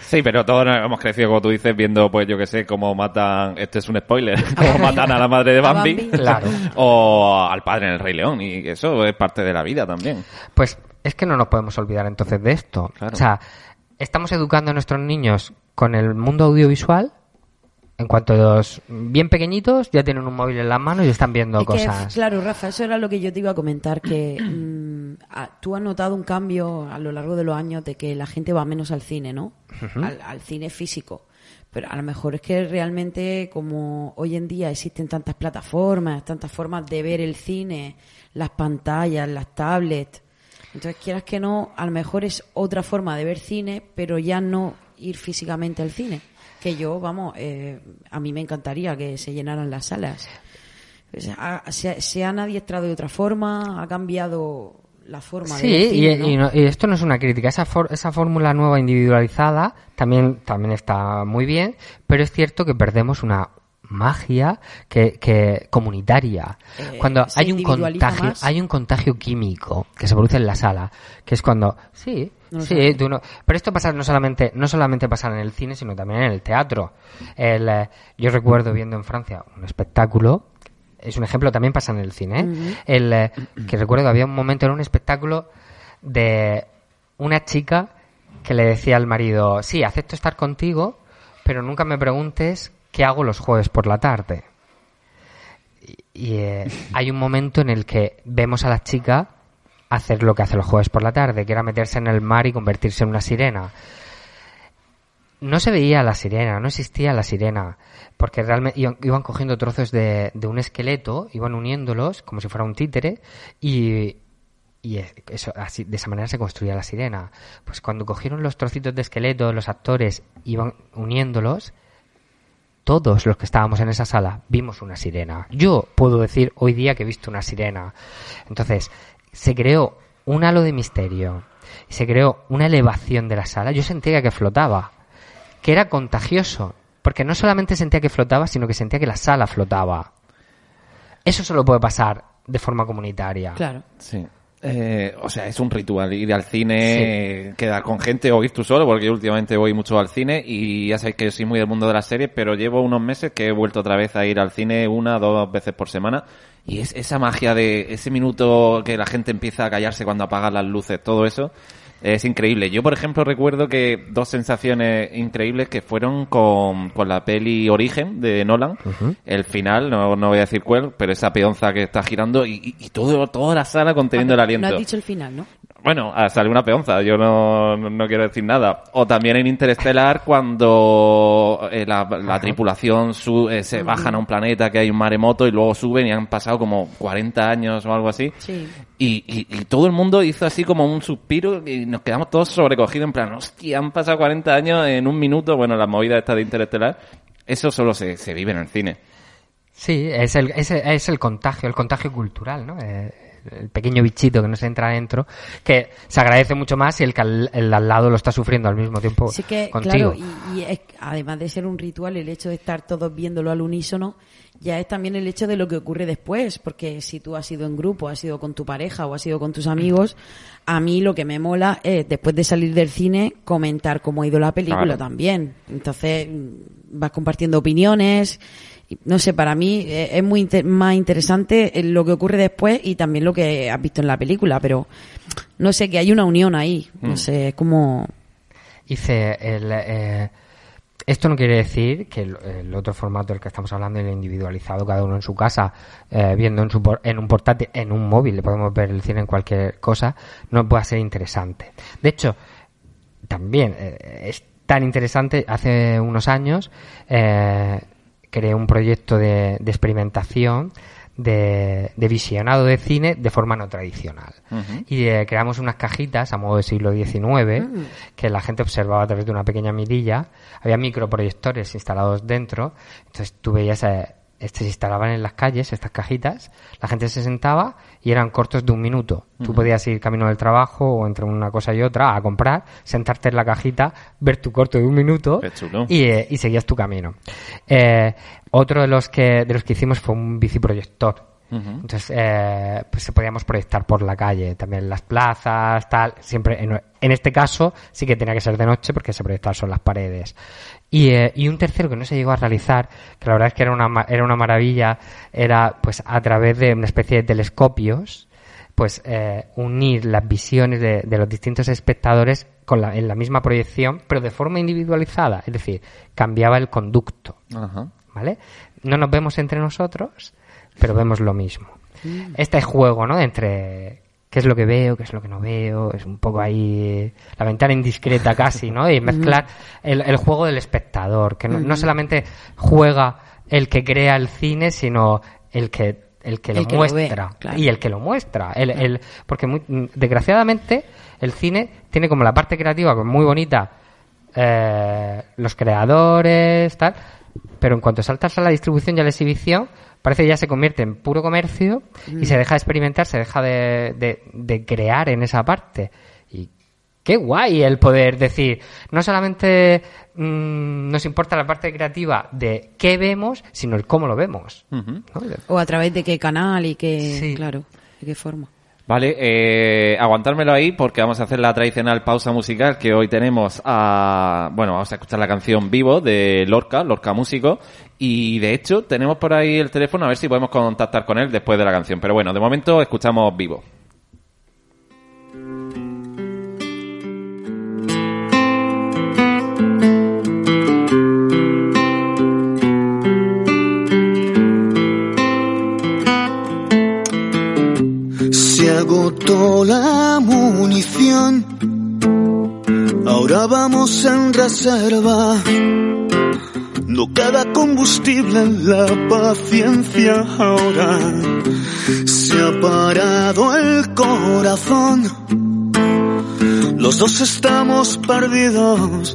Sí, pero todos nos hemos crecido, como tú dices, viendo, pues yo que sé, cómo matan, este es un spoiler, cómo matan a la madre de Bambi, Bambi. Claro. o al padre en el Rey León, y eso es parte de la vida también. Pues es que no nos podemos olvidar entonces de esto. Claro. O sea, estamos educando a nuestros niños con el mundo audiovisual. En cuanto a los bien pequeñitos, ya tienen un móvil en las manos y están viendo Es que, cosas. claro, Rafa, eso era lo que yo te iba a comentar, que mm, a- tú has notado un cambio a lo largo de los años de que la gente va menos al cine, ¿no? al, al cine físico. Pero a lo mejor es que realmente, como hoy en día existen tantas plataformas, tantas formas de ver el cine, las pantallas, las tablets, entonces quieras que no, a lo mejor es otra forma de ver cine, pero ya no ir físicamente al cine. Que yo, vamos, eh, a mí me encantaría que se llenaran las salas. Pues, se, se han adiestrado de otra forma, ha cambiado la forma de Sí, y, cine, ¿no? y no- y esto no es una crítica. Esa, for- esa fórmula nueva individualizada también, también está muy bien, pero es cierto que perdemos una magia que, que comunitaria. Eh, cuando hay un contagio, más. hay un contagio químico que se produce en la sala, que es cuando sí, No sí, tú no- pero esto pasa no solamente no solamente pasa en el cine, sino también en el teatro. El, eh, yo recuerdo viendo en Francia un espectáculo es un ejemplo, también pasa en el cine, ¿eh? El, eh, que recuerdo había un momento en un espectáculo de una chica que le decía al marido, sí, acepto estar contigo, pero nunca me preguntes qué hago los jueves por la tarde. Y, eh, hay un momento en el que vemos a la chica hacer lo que hace los jueves por la tarde, que era meterse en el mar y convertirse en una sirena. No se veía la sirena, no existía la sirena, porque realmente iban, iban cogiendo trozos de, de un esqueleto, iban uniéndolos como si fuera un títere y, y eso, así, de esa manera se construía la sirena. Pues cuando cogieron los trocitos de esqueleto, los actores iban uniéndolos, todos los que estábamos en esa sala vimos una sirena. Yo puedo decir hoy día que he visto una sirena. Entonces, se creó un halo de misterio, se creó una elevación de la sala. Yo sentía que flotaba, que era contagioso, porque no solamente sentía que flotaba, sino que sentía que la sala flotaba. Eso solo puede pasar de forma comunitaria. Claro. Sí. Eh, o sea, es un ritual ir al cine, quedar con gente o ir tú solo, porque yo últimamente voy mucho al cine y ya sabéis que yo soy muy del mundo de las series, pero llevo unos meses que he vuelto otra vez a ir al cine una, dos veces por semana y es esa magia de ese minuto que la gente empieza a callarse cuando apagan las luces, todo eso. Es increíble. Yo, por ejemplo, recuerdo que dos sensaciones increíbles que fueron con, con la peli Origen de Nolan. El final, no, no voy a decir cuál, pero esa peonza que está girando y, y- todo, toda la sala conteniendo el aliento. No has dicho el final, ¿no? Bueno, ah, sale una peonza, yo no, no- no quiero decir nada. O también en Interestelar cuando eh, la, la tripulación su- eh, se bajan a un planeta que hay un maremoto y luego suben y han pasado como 40 años o algo así. Sí. Y, y, y todo el mundo hizo así como un suspiro y nos quedamos todos sobrecogidos en plan, hostia, han pasado 40 años en un minuto. Bueno, la movida esta de Interestelar, eso solo se, se vive en el cine. Sí, es el, es, el- es el contagio, el contagio cultural, ¿no? Eh, el pequeño bichito que nos entra adentro, que se agradece mucho más si el que al, el al lado lo está sufriendo al mismo tiempo Sí que, contigo. claro, y, y es- además de ser un ritual, el hecho de estar todos viéndolo al unísono, ya es también el hecho de lo que ocurre después, porque si tú has ido en grupo, has ido con tu pareja o has ido con tus amigos, a mí lo que me mola es, después de salir del cine, comentar cómo ha ido la película Claro. también. Entonces, mm, vas compartiendo opiniones. No sé, para mí eh, es muy inter- más interesante eh, lo que ocurre después y también lo que has visto en la película, pero no sé, que hay una unión ahí. No Mm. sé, es como... Dice, el, eh, esto no quiere decir que el, el otro formato del que estamos hablando, el individualizado, cada uno en su casa, eh, viendo en, su, en un portátil, en un móvil, le podemos ver el cine en cualquier cosa, no pueda ser interesante. De hecho, también eh, es tan interesante, hace unos años eh, creé un proyecto de, de experimentación de, de visionado de cine de forma no tradicional. Y eh, creamos unas cajitas a modo de siglo XIX que la gente observaba a través de una pequeña mirilla. Había microproyectores instalados dentro. Entonces tú veías, eh, se instalaban en las calles estas cajitas. La gente se sentaba y eran cortos de un minuto. Tú podías ir camino del trabajo o entre una cosa y otra a comprar, sentarte en la cajita, ver tu corto de un minuto y, eh, y seguías tu camino. Eh, otro de los que de los que hicimos fue un biciproyector. Entonces, eh, pues se podíamos proyectar por la calle, también en las plazas, tal. Siempre, en, en este caso, sí que tenía que ser de noche porque se proyectaban sobre las paredes. Y, eh, y un tercero que no se llegó a realizar, que la verdad es que era una, era una maravilla, era pues a través de una especie de telescopios, pues eh, unir las visiones de, de los distintos espectadores con la, en la misma proyección, pero de forma individualizada, es decir, cambiaba el conducto, Ajá. ¿vale? No nos vemos entre nosotros, pero vemos lo mismo. Este juego, ¿no? Entre qué es lo que veo, qué es lo que no veo, es un poco ahí la ventana indiscreta casi, ¿no? Y mezclar el, el juego del espectador, que no, no solamente juega el que crea el cine, sino el que el que El lo que lo ve, muestra claro. y el que lo muestra. El, el- porque muy- desgraciadamente el cine tiene como la parte creativa muy bonita, eh, los creadores, tal, pero en cuanto saltas a la distribución y a la exhibición, parece que ya se convierte en puro comercio y se deja de experimentar, se deja de, de- de crear en esa parte. Y qué guay el poder decir, no solamente mm, nos importa la parte creativa de qué vemos, sino el cómo lo vemos. O a través de qué canal y qué, Sí. claro, de qué forma. Vale, eh, aguantármelo ahí porque vamos a hacer la tradicional pausa musical que hoy tenemos a... Bueno, vamos a escuchar la canción Vivo de Lorca, Lorca Músico. Y de hecho tenemos por ahí el teléfono a ver si podemos contactar con él después de la canción. Pero bueno, de momento escuchamos Vivo. Agotó la munición. Ahora vamos en reserva. No queda combustible en la paciencia ahora. Se ha parado el corazón. Los dos estamos perdidos.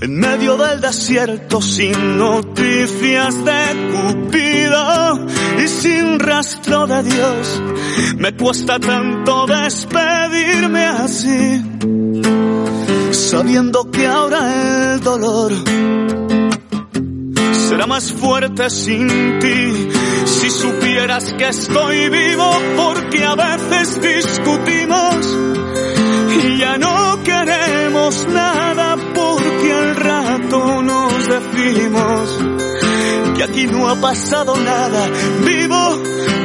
En medio del desierto sin noticias de Cupido y sin rastro de Dios. Me cuesta tanto despedirme así, sabiendo que ahora el dolor será más fuerte sin ti. Si supieras que estoy vivo porque a veces discutimos y ya no queremos nada porque al rato nos decimos aquí no ha pasado nada. Vivo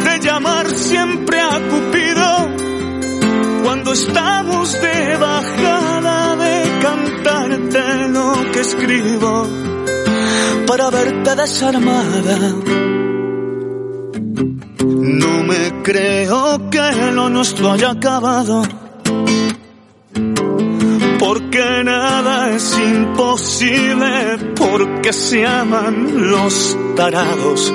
de llamar siempre a Cupido cuando estamos de bajada de cantarte lo que escribo para verte desarmada. No me creo que lo nuestro haya acabado porque nada es imposible, porque se aman los tarados.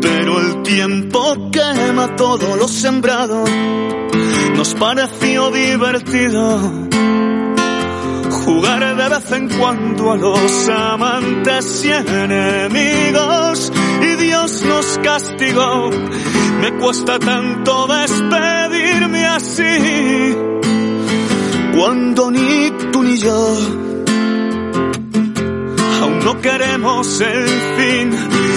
Pero el tiempo quema todo lo sembrado, nos pareció divertido. Jugar de vez en cuando a los amantes y enemigos y Dios nos castigó. Me cuesta tanto despedirme así cuando ni tú ni yo aún no queremos el fin.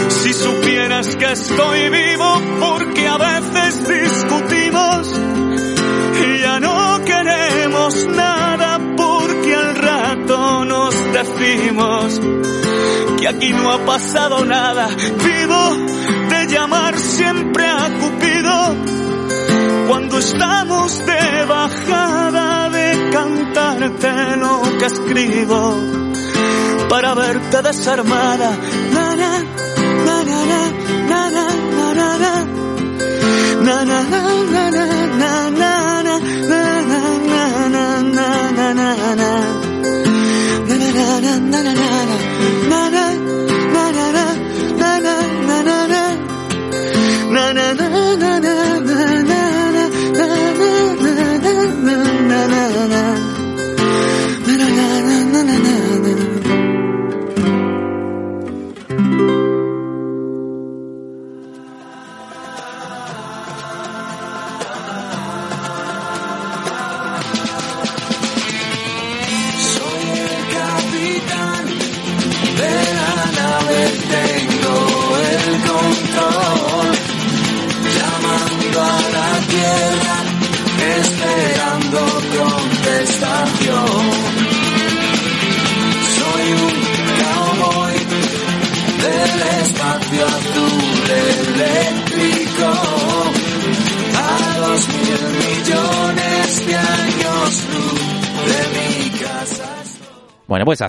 Si supieras que estoy vivo porque a veces discutimos y ya no queremos nada porque al rato nos decimos que aquí no ha pasado nada. Vivo de llamar siempre a Cupido cuando estamos de bajada cantarte lo que escribo para verte desarmada. Na, na, na, na, na, na, na, na, na. Na, na, na,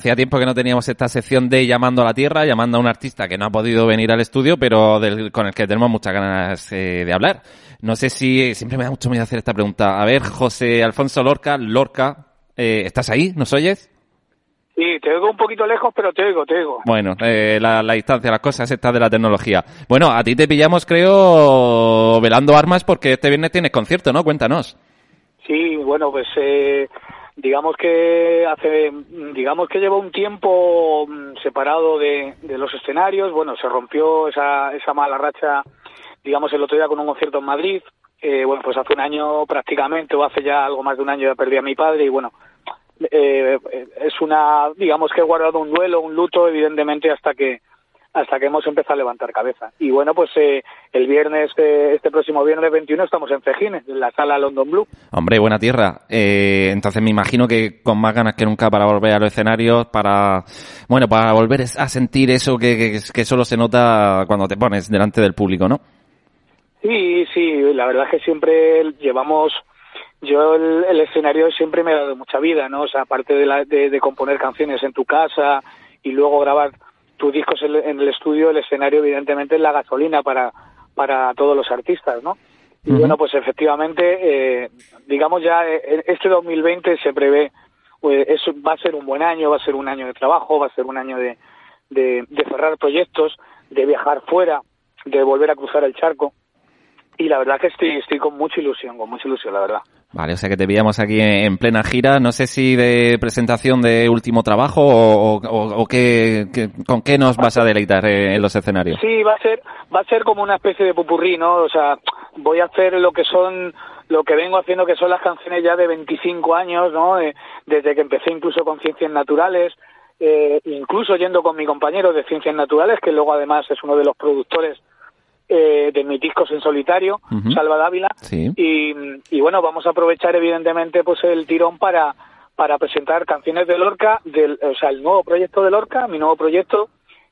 hacía tiempo que no teníamos esta sección de llamando a la tierra, llamando a un artista que no ha podido venir al estudio, pero del- con el que tenemos muchas ganas eh, de hablar. No sé si siempre me da mucho miedo hacer esta pregunta. A ver, José Alfonso Lorca, Lorca, eh, ¿estás ahí? ¿Nos oyes? Sí, te oigo un poquito lejos, pero te oigo, te oigo. Bueno, eh, la, la distancia, las cosas estas de la tecnología. Bueno, a ti te pillamos, creo, velando armas porque este viernes tienes concierto, ¿no? Cuéntanos. Sí, bueno, pues eh, digamos que hace, digamos que lleva un tiempo mm, separado de, los escenarios. Bueno, se rompió esa, esa mala racha, digamos, el otro día con un concierto en Madrid. Eh, bueno, pues hace un año prácticamente, o hace ya algo más de un año, ya perdí a mi padre y bueno, eh, es una, digamos que he guardado un duelo, un luto, evidentemente, hasta que hasta que hemos empezado a levantar cabeza. Y bueno, pues eh, el viernes, eh, este próximo viernes 21, estamos en Cejines, en la sala London Blue. Hombre, buena tierra. Eh, entonces me imagino que con más ganas que nunca para volver a los escenarios, para, bueno, para volver a sentir eso que, que, que solo se nota cuando te pones delante del público, ¿no? Sí, sí, la verdad es que siempre llevamos, yo el, el escenario siempre me ha dado mucha vida, ¿no? O sea, aparte de, la, de, de componer canciones en tu casa y luego grabar tus discos en, en el estudio, el escenario evidentemente es la gasolina para, para todos los artistas, ¿no? Y bueno, pues efectivamente, eh, digamos ya, eh, este 2020 se prevé, pues, eso va a ser un buen año, va a ser un año de trabajo, va a ser un año de, de, de cerrar proyectos, de viajar fuera, de volver a cruzar el charco. Y la verdad que estoy, estoy con mucha ilusión, con mucha ilusión, la verdad. Vale, o sea que te veíamos aquí en plena gira, no sé si de presentación de último trabajo o, o, qué- con qué nos vas a deleitar eh, en los escenarios. Sí, va a ser, va a ser como una especie de pupurrí, ¿no? O sea, voy a hacer lo que son, lo que vengo haciendo que son las canciones ya de 25 años, ¿no? Eh, desde que empecé incluso con ciencias naturales, eh, incluso yendo con mi compañero de ciencias naturales, que luego además es uno de los productores eh, de mis discos en solitario. Salva Dávila. Sí. Y, y bueno, vamos a aprovechar evidentemente pues el tirón para para presentar canciones de Lorca, del, o sea, el nuevo proyecto de Lorca, mi nuevo proyecto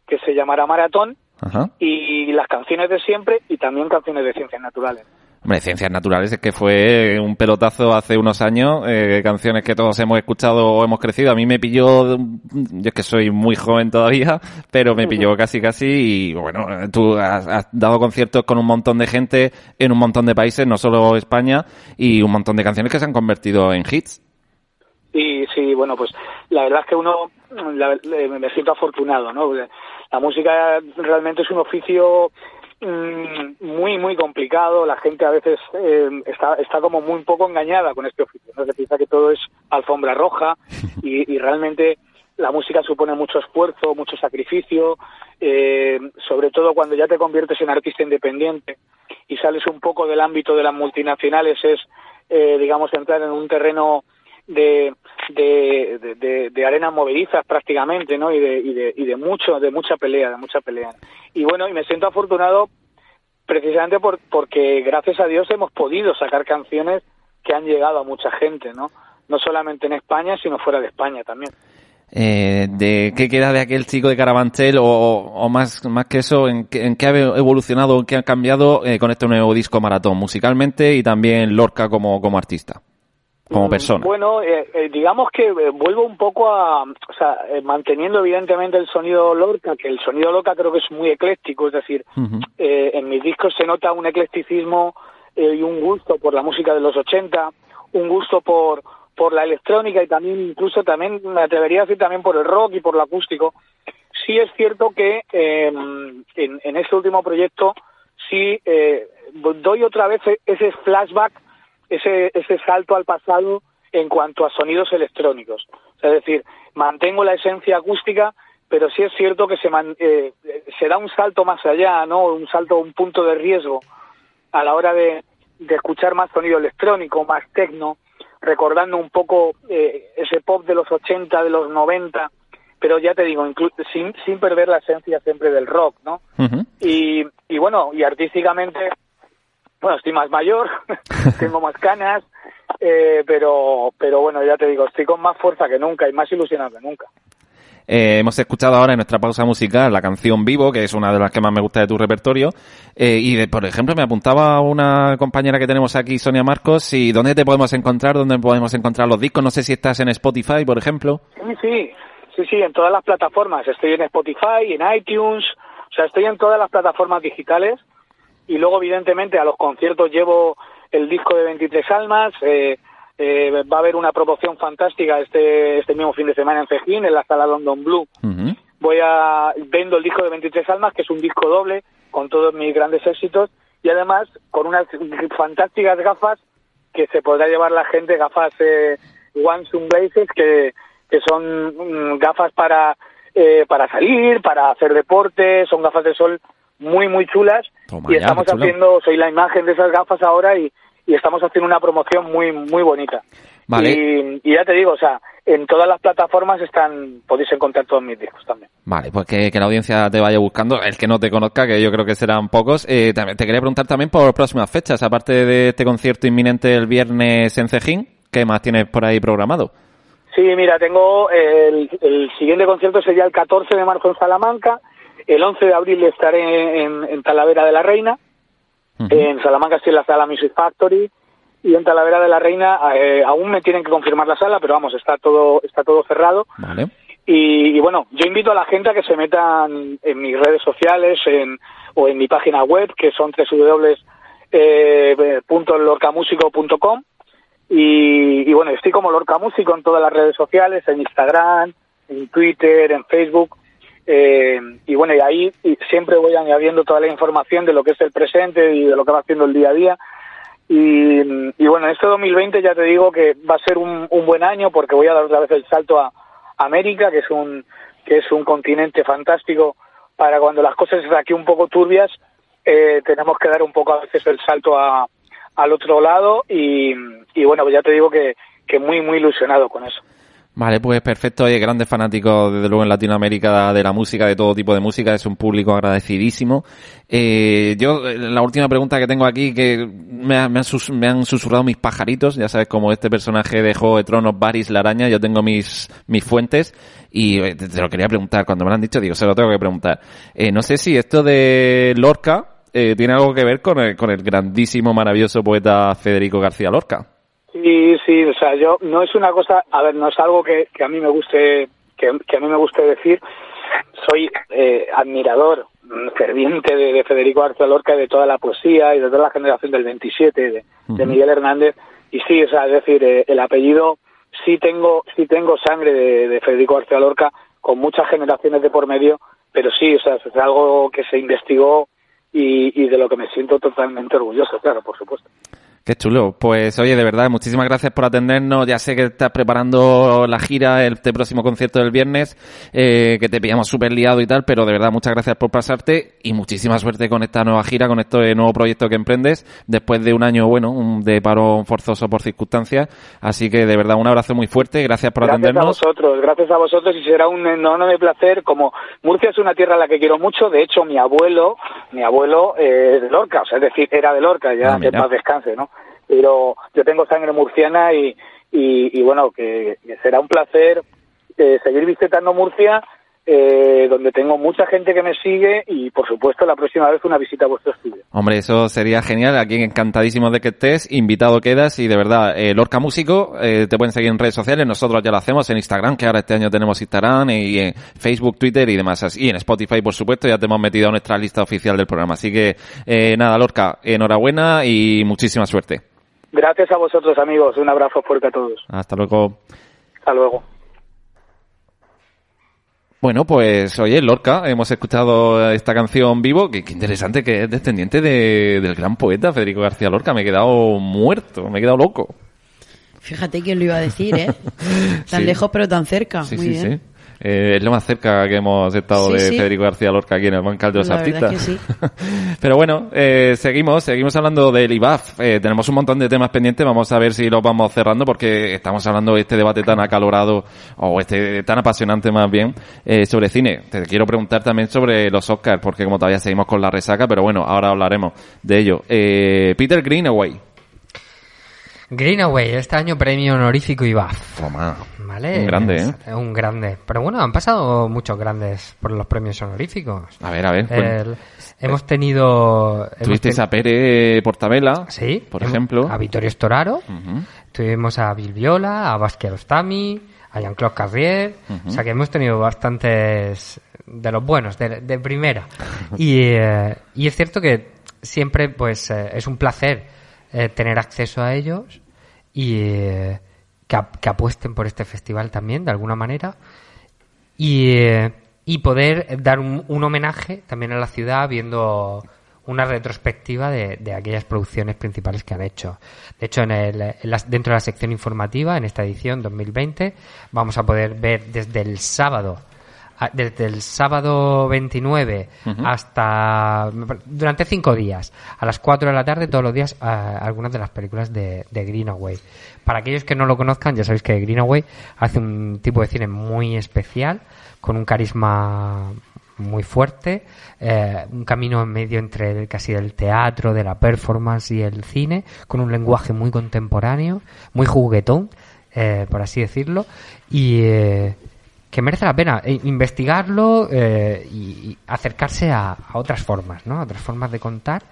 que se llamará Maratón Ajá. y las canciones de siempre y también canciones de ciencias naturales. Hombre, Ciencias Naturales es que fue un pelotazo hace unos años, eh, canciones que todos hemos escuchado o hemos crecido. A mí me pilló, yo es que soy muy joven todavía, pero me pilló casi casi y bueno, tú has, has dado conciertos con un montón de gente en un montón de países, no solo España, y un montón de canciones que se han convertido en hits. Y sí, bueno, pues la verdad es que uno, la- le- me siento afortunado, ¿no? Porque La música realmente es un oficio muy, muy complicado. La gente a veces eh, está, está como muy poco engañada con este oficio, ¿no? Se piensa que todo es alfombra roja y, y realmente la música supone mucho esfuerzo, mucho sacrificio, eh, sobre todo cuando ya te conviertes en artista independiente y sales un poco del ámbito de las multinacionales, es, eh, digamos, entrar en un terreno de, de, de, arenas movedizas prácticamente, ¿no? Y de, y de, y de mucho, de mucha pelea, de mucha pelea. Y bueno, y me siento afortunado precisamente por, porque gracias a Dios hemos podido sacar canciones que han llegado a mucha gente, ¿no? No solamente en España, sino fuera de España también. Eh, de qué queda de aquel chico de Carabanchel o, más, más que eso, en, en qué ha evolucionado, en qué ha cambiado eh, con este nuevo disco Maratón, musicalmente y también Lorca como, como artista, como persona. Bueno, eh, eh, digamos que eh, vuelvo un poco a, o sea, eh, manteniendo evidentemente el sonido Lorca, que el sonido Lorca creo que es muy ecléctico, es decir, eh, en mis discos se nota un eclecticismo y un gusto por la música de los 80, un gusto por por la electrónica y también incluso también me atrevería a decir también por el rock y por lo acústico. Sí es cierto que eh, en, en este último proyecto sí eh, doy otra vez ese flashback, ese, ese salto al pasado en cuanto a sonidos electrónicos. Es decir, mantengo la esencia acústica, pero sí es cierto que se, man- eh, se da un salto más allá, ¿no? Un salto, un punto de riesgo a la hora de, de escuchar más sonido electrónico, más tecno, recordando un poco eh, ese pop de los 80, de los 90, pero ya te digo, inclu- sin, sin perder la esencia siempre del rock, ¿no? Y, y bueno, y artísticamente, bueno, estoy más mayor, tengo más canas, eh, pero, pero bueno, ya te digo, estoy con más fuerza que nunca y más ilusionado que nunca. Eh, hemos escuchado ahora en nuestra pausa musical la canción Vivo, que es una de las que más me gusta de tu repertorio. Eh, y, de, por ejemplo, me apuntaba una compañera que tenemos aquí, Sonia Marcos, y dónde te podemos encontrar, dónde podemos encontrar los discos. No sé si estás en Spotify, por ejemplo. Sí, sí, sí, sí, en todas las plataformas. Estoy en Spotify, en iTunes, o sea, estoy en todas las plataformas digitales. Y luego, evidentemente, a los conciertos llevo el disco de 23 almas. Eh, eh, va a haber una promoción fantástica este, este mismo fin de semana en Cejín, en la sala London Blue. Voy a vendo el disco de 23 almas, que es un disco doble con todos mis grandes éxitos y además con unas fantásticas gafas que se podrá llevar la gente, gafas eh, One Sunglasses que, que son mm, gafas para eh, para salir, para hacer deporte, son gafas de sol muy muy chulas Toma y ya, estamos haciendo, soy la imagen de esas gafas ahora y, y estamos haciendo una promoción muy muy bonita. Vale. Y, y ya te digo, o sea, en todas las plataformas están podéis encontrar todos mis discos también. Vale, pues que, que la audiencia te vaya buscando. El que no te conozca, que yo creo que serán pocos. Eh, te quería preguntar también por próximas fechas, aparte de este concierto inminente el viernes en Cejín, ¿qué más tienes por ahí programado? Sí, mira, tengo el, el siguiente concierto sería el 14 de marzo en Salamanca, el 11 de abril estaré en, en Talavera de la Reina, en Salamanca estoy en la sala Music Factory y en Talavera de la Reina eh, aún me tienen que confirmar la sala, pero vamos, está todo está todo cerrado. Vale. Y, y bueno, yo invito a la gente a que se metan en mis redes sociales en, o en mi página web, que son eh, punto lorcamusico.com y, y bueno, estoy como Lorca Músico en todas las redes sociales, en Instagram, en Twitter, en Facebook. Eh, y bueno, y ahí siempre voy añadiendo toda la información de lo que es el presente y de lo que va haciendo el día a día. Y, y bueno, en este 2020 ya te digo que va a ser un, un buen año porque voy a dar otra vez el salto a América, que es un, que es un continente fantástico para cuando las cosas están aquí un poco turbias, eh, tenemos que dar un poco a veces el salto a, al otro lado y, y bueno, pues ya te digo que, que muy, muy ilusionado con eso. Vale, pues perfecto. Hay grandes fanáticos, desde luego, en Latinoamérica de la música, de todo tipo de música. Es un público agradecidísimo. Eh, yo, la última pregunta que tengo aquí, que me, ha- han susurrado mis pajaritos. Ya sabes, como este personaje de Juego de Tronos, Varys la araña, yo tengo mis, mis fuentes. Y eh, te, te lo quería preguntar. Cuando me lo han dicho, digo, se lo tengo que preguntar. Eh, no sé si esto de Lorca eh, tiene algo que ver con el, con el grandísimo, maravilloso poeta Federico García Lorca. Sí, sí, o sea, yo no es una cosa, a ver, no es algo que, que a mí me guste, que, que a mí me guste decir. Soy eh, admirador mm, ferviente de, de Federico García Lorca y de toda la poesía y de toda la generación del 27 de. Miguel Hernández. Y sí, o sea, es decir, eh, el apellido sí tengo, sí tengo sangre de, de Federico García Lorca con muchas generaciones de por medio, pero sí, o sea, es algo que se investigó y, y de lo que me siento totalmente orgulloso, claro, por supuesto. Qué chulo. Pues oye, de verdad, muchísimas gracias por atendernos. Ya sé que estás preparando la gira, el este próximo concierto del viernes, eh, que te pillamos súper liado y tal, pero de verdad, muchas gracias por pasarte y muchísima suerte con esta nueva gira, con este nuevo proyecto que emprendes, después de un año, bueno, un- de paro forzoso por circunstancias. Así que de verdad, un abrazo muy fuerte. Gracias por Gracias a atendernos. vosotros, gracias a vosotros y será un enorme placer. Como Murcia es una tierra a la que quiero mucho, de hecho mi abuelo, mi abuelo eh, es de Lorca, o sea, es decir, era de Lorca, ya Ah, que paz descanse, ¿no? Pero yo tengo sangre murciana y, y, y bueno, que, que será un placer eh, seguir visitando Murcia, eh, donde tengo mucha gente que me sigue y por supuesto la próxima vez una visita a vuestro estudio. Hombre, eso sería genial. Aquí encantadísimos de que estés. Invitado quedas y de verdad, eh, Lorca Músico, eh, te pueden seguir en redes sociales. Nosotros ya lo hacemos en Instagram, que ahora este año tenemos Instagram y en Facebook, Twitter y demás. Y en Spotify, por supuesto, ya te hemos metido a nuestra lista oficial del programa. Así que, eh, nada, Lorca, enhorabuena y muchísima suerte. Gracias a vosotros amigos, un abrazo fuerte a todos. Hasta luego. Hasta luego. Bueno, pues oye, Lorca, hemos escuchado esta canción vivo, que, que interesante que es descendiente de- del gran poeta Federico García Lorca. Me he quedado muerto, me he quedado loco. Fíjate quién lo iba a decir, ¿eh? Tan Sí. lejos pero tan cerca. Sí, Muy sí, bien. Sí. Eh, es lo más cerca que hemos estado Sí, de sí. Federico García Lorca aquí en el Bancal de los La Artistas. que Pero bueno, eh, seguimos, seguimos hablando del IBAF. Eh, tenemos un montón de temas pendientes, vamos a ver si los vamos cerrando porque estamos hablando de este debate tan acalorado, o este tan apasionante más bien, eh, sobre cine. Te quiero preguntar también sobre los Oscars, porque como todavía seguimos con la resaca, pero bueno, ahora hablaremos de ello. Eh, Peter Greenaway. Greenaway, este año premio honorífico IBAF. Toma. ¿Vale? Un grande, ¿eh? Un grande. Pero bueno, han pasado muchos grandes por los premios honoríficos. A ver, a ver. El- hemos tenido... Tuvisteis ten- a Pere Portabella, Sí. por hemos- ejemplo. A Vittorio Storaro. Ujú. Tuvimos a Bill Viola, a Basquiat Ostami, a Jean-Claude Carrier. O sea que hemos tenido bastantes de los buenos, de, de primera. Y, eh, y es cierto que siempre pues eh, es un placer eh, tener acceso a ellos y que, ap- que apuesten por este festival también, de alguna manera. Y, eh, y poder dar un, un homenaje también a la ciudad viendo una retrospectiva de, de aquellas producciones principales que han hecho. De hecho, en el, en dentro de la sección informativa, en esta edición 2020, vamos a poder ver desde el sábado, desde el sábado 29 hasta durante cinco días, a las 4 de la tarde, todos los días, a- algunas de las películas de, de Greenaway. Para aquellos que no lo conozcan, ya sabéis que Greenaway hace un tipo de cine muy especial, con un carisma muy fuerte, eh, un camino en medio entre el, casi el teatro, de la performance y el cine, con un lenguaje muy contemporáneo, muy juguetón, eh, por así decirlo, y eh, que merece la pena eh, investigarlo eh, y, acercarse a otras formas, ¿no? A otras formas de contar,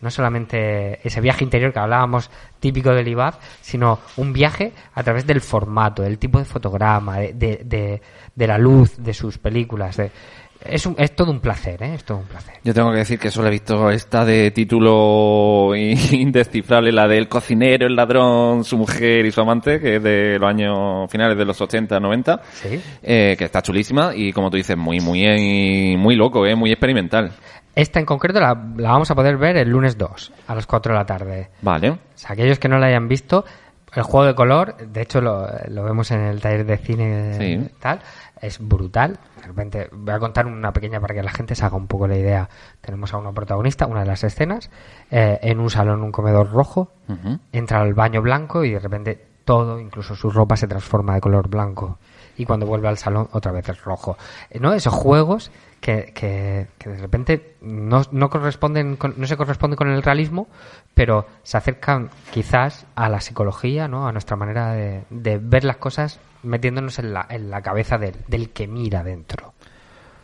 no solamente ese viaje interior que hablábamos típico del IBAF, sino un viaje a través del formato, del tipo de fotograma, de, de, de- de la luz de sus películas. de- es, un- es todo un placer, ¿eh? Es todo un placer. Yo tengo que decir que solo he visto esta de título indescifrable, la del cocinero, el ladrón, su mujer y su amante, que es de los años finales de los 80, 90, Sí. eh, que está chulísima y como tú dices, muy, muy, muy loco, eh, muy experimental. Esta en concreto la, la vamos a poder ver el lunes 2, a las 4 de la tarde. Vale. O sea, aquellos que no la hayan visto, el juego de color, de hecho lo, lo vemos en el taller de cine Sí. tal, es brutal. De repente voy a contar una pequeña para que la gente se haga un poco la idea. Tenemos a una protagonista, una de las escenas, eh, en un salón, un comedor rojo, entra al baño blanco y de repente todo, incluso su ropa, se transforma de color blanco. Y cuando vuelve al salón, otra vez es rojo. Eh, ¿No? Esos juegos que, que, que de repente no, no corresponden con- no se corresponden con el realismo, pero se acercan quizás a la psicología, ¿no? A nuestra manera de, de ver las cosas metiéndonos en la, en la cabeza del, del que mira dentro.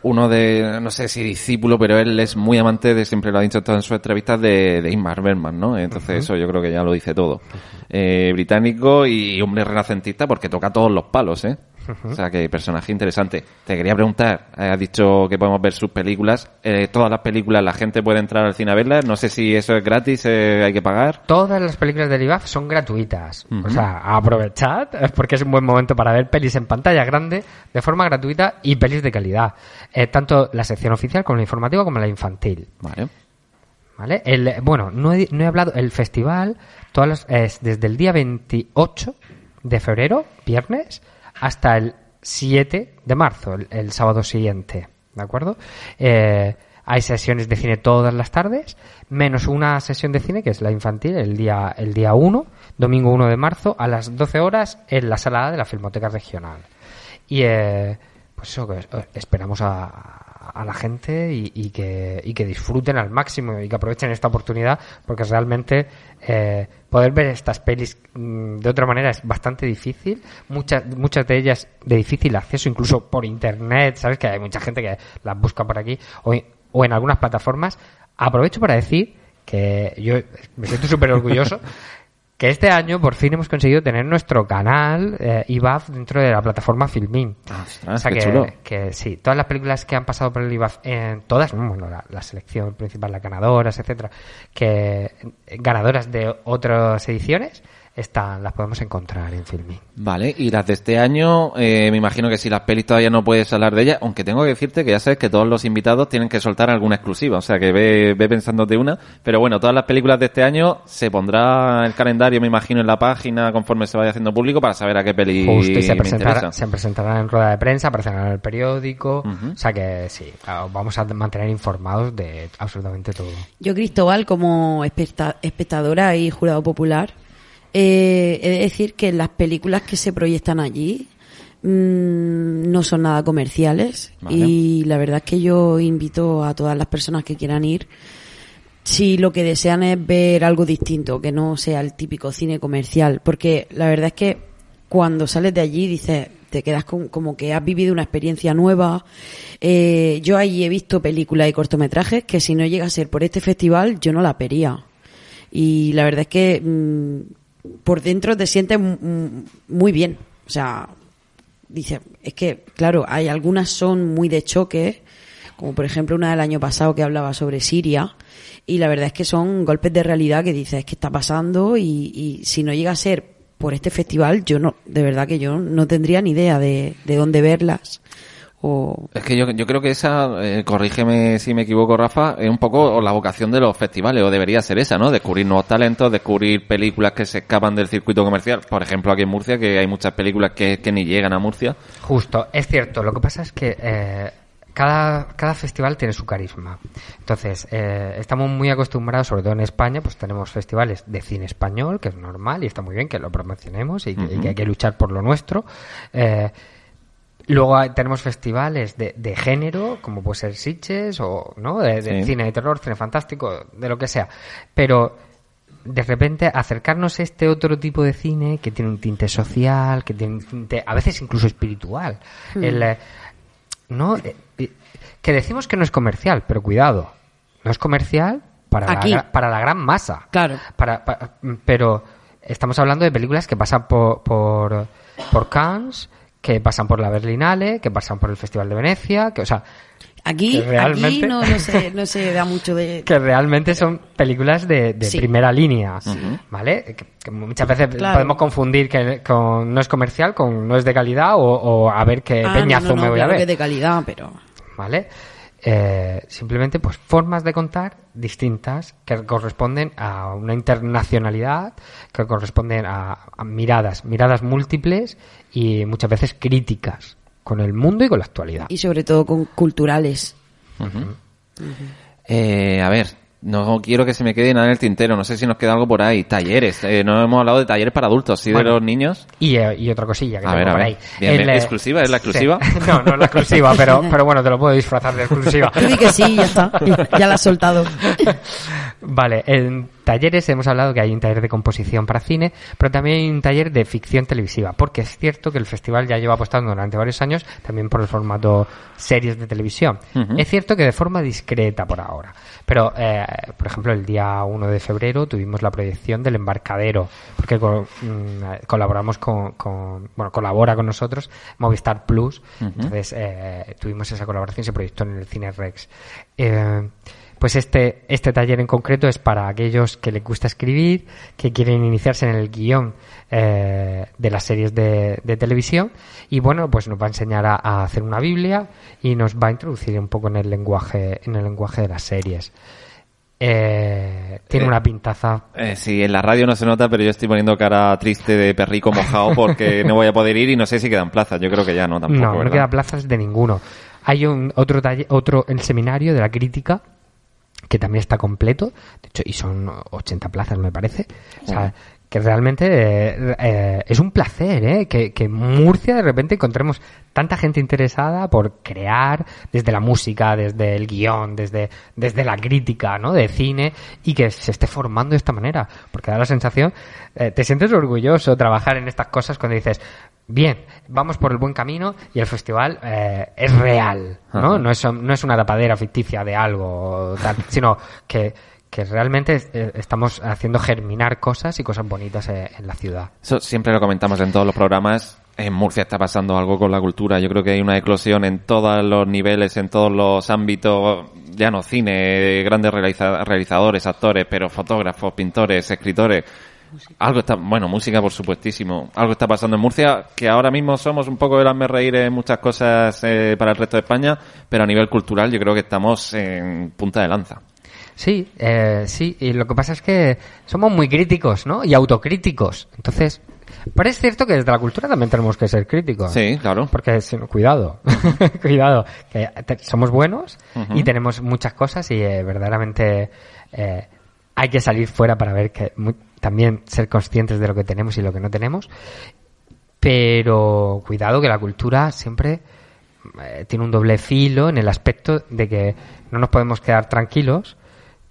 Uno de, no sé si discípulo, pero él es muy amante de, siempre lo ha dicho en sus entrevistas, de, de Ingmar Bergman, ¿no? Entonces eso yo creo que ya lo dice todo. Eh, británico y hombre renacentista porque toca todos los palos, ¿eh? O sea que personaje interesante. Te quería preguntar, eh, has dicho que podemos ver sus películas. Eh, todas las películas la gente puede entrar al cine a verlas. No sé si eso es gratis, eh, hay que pagar. Todas las películas del IBAF son gratuitas. O sea, aprovechad, porque es un buen momento para ver pelis en pantalla grande, de forma gratuita y pelis de calidad. Eh, tanto la sección oficial como la informativa como la infantil. Vale. ¿Vale? El, bueno, no he, no he hablado. El festival todas las- es desde el día 28 de febrero, viernes, hasta el 7 de marzo, el, sábado siguiente. ¿De acuerdo? Eh, hay sesiones de cine todas las tardes, menos una sesión de cine que es la infantil, el día, el día 1, domingo 1 de marzo, a las 12 horas en la sala de la Filmoteca Regional. Y eh, pues eso, esperamos a, a la gente y, y que, y que disfruten al máximo y que aprovechen esta oportunidad porque realmente eh, poder ver estas pelis mm, de otra manera es bastante difícil. Muchas, muchas de ellas de difícil acceso, incluso por internet, ¿sabes? Que hay mucha gente que las busca por aquí o, o en algunas plataformas. Aprovecho para decir que yo me siento súper orgulloso que este año por fin hemos conseguido tener nuestro canal eh, IBAF dentro de la plataforma Filmin. Ah, ostras, o sea qué que, chulo. que sí, todas las películas que han pasado por el IBAF, en todas, bueno, la, la selección principal, las ganadoras, etcétera, que eh, ganadoras de otras ediciones, están, las podemos encontrar en Filmin. Vale, y las de este año, eh, me imagino que si las pelis todavía no puedes hablar de ellas, aunque tengo que decirte que ya sabes que todos los invitados tienen que soltar alguna exclusiva, o sea que ve, ve pensándote una, pero bueno, todas las películas de este año se pondrá el calendario, me imagino, en la página conforme se vaya haciendo público para saber a qué peli Justo, y se, presentará, se presentarán en rueda de prensa, aparecerán en el periódico, o sea que sí, vamos a mantener informados de absolutamente todo. Yo, Cristóbal, como especta- espectadora y jurado popular, eh, he de decir que las películas que se proyectan allí mm, no son nada comerciales Vale. y la verdad es que yo invito a todas las personas que quieran ir si lo que desean es ver algo distinto, que no sea el típico cine comercial, porque la verdad es que cuando sales de allí dices, te quedas con- como que has vivido una experiencia nueva. Eh, yo allí he visto películas y cortometrajes que si no llega a ser por este festival yo no la vería. Y la verdad es que mm, por dentro te sientes muy bien. O sea, dice, es que, claro, hay algunas son muy de choque, como por ejemplo una del año pasado que hablaba sobre Siria, y la verdad es que son golpes de realidad que dices, ¿qué está pasando? Y, y si no llega a ser por este festival, yo no, de verdad que yo no tendría ni idea de, de dónde verlas. O, Es que yo, yo creo que esa, eh, corrígeme si me equivoco, Rafa, es un poco la vocación de los festivales, o debería ser esa, ¿no? Descubrir nuevos talentos, descubrir películas que se escapan del circuito comercial. Por ejemplo, aquí en Murcia, que hay muchas películas que, que ni llegan a Murcia. Justo, es cierto. Lo que pasa es que eh, cada, cada festival tiene su carisma. Entonces, eh, estamos muy acostumbrados, sobre todo en España, pues tenemos festivales de cine español, que es normal y está muy bien que lo promocionemos y que, y que hay que luchar por lo nuestro. Eh, Luego hay- tenemos festivales de, de género, como puede ser Sitges, o ¿no? de, de Sí. cine de terror, cine fantástico, de lo que sea. Pero de repente acercarnos a este otro tipo de cine que tiene un tinte social, que tiene un tinte a veces incluso espiritual. El, eh, no, eh, eh, que decimos que no es comercial, pero cuidado, no es comercial para, la, Aquí. para la gran masa. Claro. Para, pa- pero estamos hablando de películas que pasan por, por, por Cannes, que pasan por la Berlinale, que pasan por el Festival de Venecia, que, o sea, Aquí, Que realmente- aquí no, no, se, no se da mucho de... que realmente son películas de, de Sí. primera línea, ¿vale? Que, que muchas veces Claro. podemos confundir que con, no es comercial con no es de calidad o, o a ver qué Ah, peñazo no, no, me voy claro a que ver, de calidad, pero... ¿vale? Eh, simplemente pues formas de contar distintas que corresponden a una internacionalidad, que corresponden a, a miradas, miradas múltiples y muchas veces críticas con el mundo y con la actualidad. Y sobre todo con culturales. Eh, a ver, no quiero que se me quede nada en el tintero. No sé si nos queda algo por ahí. Talleres. Eh, no hemos hablado de talleres para adultos, sí Bueno. de los niños. Y, eh, y otra cosilla que A tengo ver, a por ver. ahí. Bien, eh, ¿Exclusiva? ¿Es la exclusiva? sí. No, no es la exclusiva, pero, pero bueno, te lo puedo disfrazar de exclusiva. Tú di que sí, ya está. Ya la has soltado. Vale, en talleres hemos hablado que hay un taller de composición para cine, pero también hay un taller de ficción televisiva, porque es cierto que el festival ya lleva apostando durante varios años también por el formato series de televisión. Es cierto que de forma discreta por ahora, pero eh, por ejemplo el día 1 de febrero tuvimos la proyección del embarcadero, porque co- mm, colaboramos con, con- bueno, colabora con nosotros Movistar Plus, entonces eh, tuvimos esa colaboración, se proyectó en el Cine Rex. Eh, pues este, este taller en concreto es para aquellos que les gusta escribir, que quieren iniciarse en el guion eh, de las series de, de televisión y bueno, pues nos va a enseñar a, a hacer una Biblia y nos va a introducir un poco en el lenguaje, en el lenguaje de las series. Eh, tiene Eh, una pintaza Eh, sí, en la radio no se nota, pero yo estoy poniendo cara triste de perrico mojado porque no voy a poder ir y no sé si quedan plazas. Yo creo que ya no tampoco. no, no ¿verdad? queda plazas de ninguno. Hay un otro taller, otro el seminario de la crítica que también está completo, de hecho, y son 80 plazas me parece. O sea, que realmente eh, eh, es un placer, ¿eh? Que, Murcia de repente encontremos tanta gente interesada por crear desde la música, desde el guion, desde, desde la crítica, ¿no? De cine y que se esté formando de esta manera. Porque da la sensación, eh, te sientes orgulloso trabajar en estas cosas cuando dices, bien, vamos por el buen camino y el festival eh, es real, ¿no? No es, no es una tapadera ficticia de algo, tal, sino que, que realmente eh, estamos haciendo germinar cosas y cosas bonitas eh, en la ciudad. Eso siempre lo comentamos en todos los programas. En Murcia está pasando algo con la cultura. Yo creo que hay una eclosión en todos los niveles, en todos los ámbitos. Ya no cine, grandes realiza- realizadores, actores, pero fotógrafos, pintores, escritores. Algo está, bueno, música por supuestísimo. Algo está pasando en Murcia, que ahora mismo somos un poco el hazme reír en muchas cosas eh, para el resto de España, pero a nivel cultural yo creo que estamos en punta de lanza. Sí, eh, sí, y lo que pasa es que somos muy críticos, ¿no? Y autocríticos. Entonces, pero es cierto que desde la cultura también tenemos que ser críticos. Sí, claro. Porque, cuidado, cuidado, que te- somos buenos y tenemos muchas cosas y eh, verdaderamente eh, hay que salir fuera para ver que también ser conscientes de lo que tenemos y lo que no tenemos. Pero cuidado que la cultura siempre eh, tiene un doble filo en el aspecto de que no nos podemos quedar tranquilos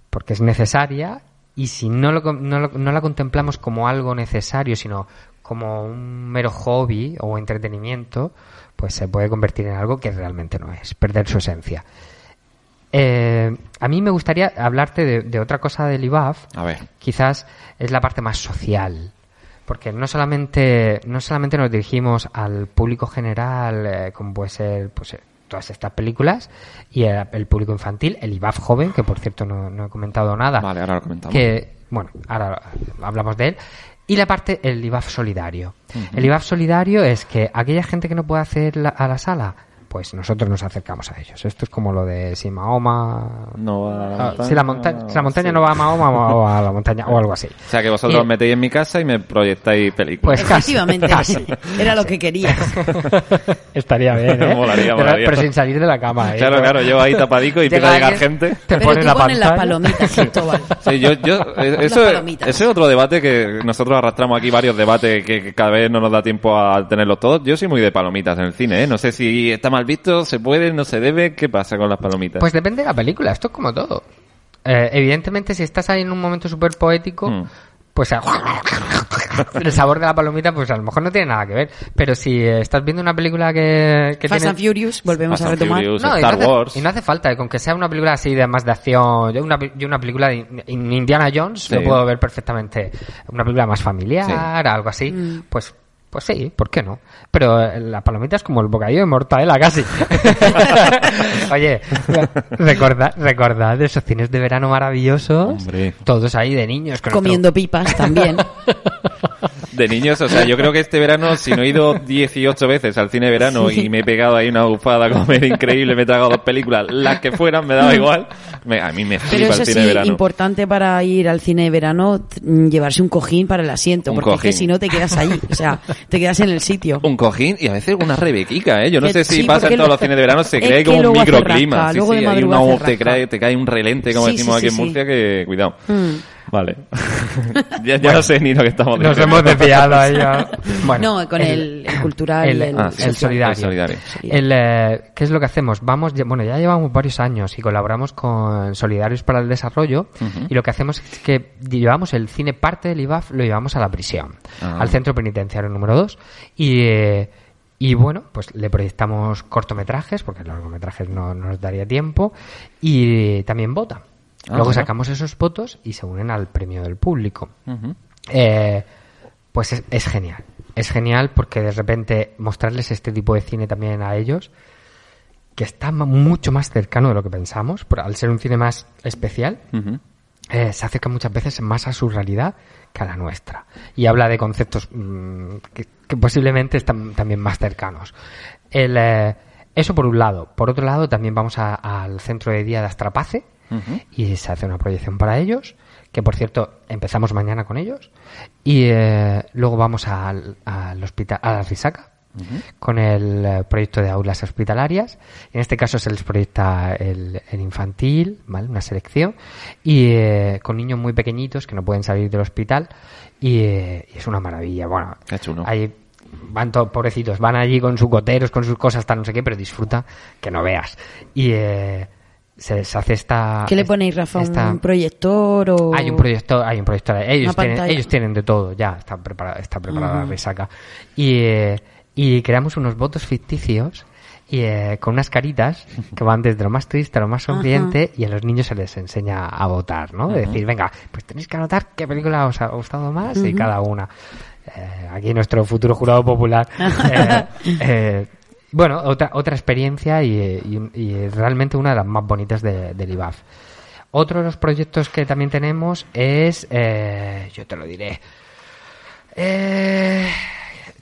porque es necesaria y si no, lo, no, lo- no la contemplamos como algo necesario, sino como un mero hobby o entretenimiento, pues se puede convertir en algo que realmente no es, perder su esencia. Eh, a mí me gustaría hablarte de, de otra cosa del IBAF, A ver. quizás es la parte más social. Porque no solamente, no solamente nos dirigimos al público general, eh, como puede ser pues, eh, todas estas películas, y el, el público infantil, el IBAF joven, que por cierto no, no he comentado nada. Vale, ahora lo comentamos. Que, bueno, ahora hablamos de él. Y la parte, el IBAF solidario. El IBAF solidario es que aquella gente que no puede hacer la- a la sala, pues nosotros nos acercamos a ellos. Esto es como lo de si Mahoma... No va a la Ah, si, la montaña, si la montaña sí. no va a Mahoma, va a la montaña, o algo así. O sea, que vosotros Y- os metéis en mi casa y me proyectáis películas. Pues casi, Efectivamente, casi. era lo que querías. Estaría bien, ¿eh? Molaría, pero, molaría. pero sin salir de la cama, ¿eh? Claro, claro, yo ahí tapadico y empieza a llegar gente. Te Pero pone tú la pones las palomitas. Sí, yo, yo, eh, Las eso, palomitas. ese es otro debate que nosotros arrastramos aquí, varios debates que, que cada vez no nos da tiempo a tenerlos todos. Yo soy muy de palomitas en el cine, ¿eh? No sé si está mal visto, se puede, no se debe. ¿Qué pasa con las palomitas? Pues depende de la película, esto es como todo. Eh, evidentemente, si estás ahí en un momento súper poético, Mm. pues el sabor de la palomita, pues a lo mejor no tiene nada que ver. Pero si estás viendo una película que, que Fast tiene... and Furious, volvemos Fast a and retomar. Furious, No, y no, Star hace, Wars. y no hace falta, eh, con que sea una película así de más de acción. Yo una, yo una película de In- Indiana Jones Sí. lo puedo ver perfectamente. Una película más familiar, Sí. algo así. Pues Pues sí, ¿por qué no? Pero eh, la palomita es como el bocadillo de mortadela casi. Oye, recordad, recordad de esos cines de verano maravillosos. Hombre. Todos ahí de niños. con Comiendo pipas también. De niños, o sea, yo creo que este verano, si no he ido 18 veces al cine de verano y me he pegado ahí una bufada a comer increíble, me he tragado dos películas, las que fueran, me daba igual. Me- a mí me Pero flipa eso el sí, cine de verano. importante para ir al cine de verano, llevarse un cojín para el asiento, Un porque es que si no te quedas allí, o sea, te quedas en el sitio. Un cojín y a veces una rebequica, ¿eh? Yo no sé si sí, pasa en todos lo- los cines de verano, se que como un microclima. rasca, Sí, luego de sí, hay una, hace te, cae, te cae un relente, como decimos aquí en. Murcia, que cuidado. Mm. Vale. ya ya no sé ni lo que estamos Nos diciendo. hemos desviado ahí. Bueno, no, con el, el cultural el- y el, Ah, el sí, solidario. el solidario. El, eh, ¿Qué es lo que hacemos? Vamos, bueno, ya llevamos varios años y colaboramos con Solidarios para el Desarrollo y lo que hacemos es que llevamos el cine parte del IBAF, lo llevamos a la prisión, Ah. al centro penitenciario número 2 y, eh, y bueno, pues le proyectamos cortometrajes, porque largometrajes no, no nos daría tiempo, y también vota. Ah, Luego sacamos esos votos y se unen al premio del público. Eh, pues es, es genial. Es genial porque de repente mostrarles este tipo de cine también a ellos, que está mucho más cercano de lo que pensamos, por, al ser un cine más especial, eh, se acerca muchas veces más a su realidad que a la nuestra. Y habla de conceptos mm, que, que posiblemente están también más cercanos. El, eh, eso por un lado. Por otro lado, también vamos a- al centro de día de Astrapace Y se hace una proyección para ellos, que por cierto empezamos mañana con ellos. Y eh, luego vamos al, al hospital, a la Risaca con el eh, proyecto de aulas hospitalarias. En este caso se les proyecta el, el infantil, ¿vale? una selección, y eh, con niños muy pequeñitos que no pueden salir del hospital. Y, eh, y es una maravilla. Bueno, ahí van todos pobrecitos, van allí con sus goteros, con sus cosas, hasta no sé qué, pero disfruta que no veas. Y eh, se, se hace esta. ¿Qué le ponéis, Rafa? esta- ¿Un proyector o...? hay un proyector, hay un proyector. Ellos tienen, ellos tienen de todo, ya está preparada, está preparada la Ujú. resaca. Y, eh, y creamos unos votos ficticios y eh, con unas caritas que van desde lo más triste a lo más sonriente y a los niños se les enseña a votar, ¿no? De decir, venga, pues tenéis que anotar qué película os ha gustado más y cada una. Eh, aquí nuestro futuro jurado popular. eh, eh, bueno, otra, otra experiencia y, y- y realmente una de las más bonitas de- del IBAF. Otro de los proyectos que también tenemos es, eh, yo te lo diré, eh,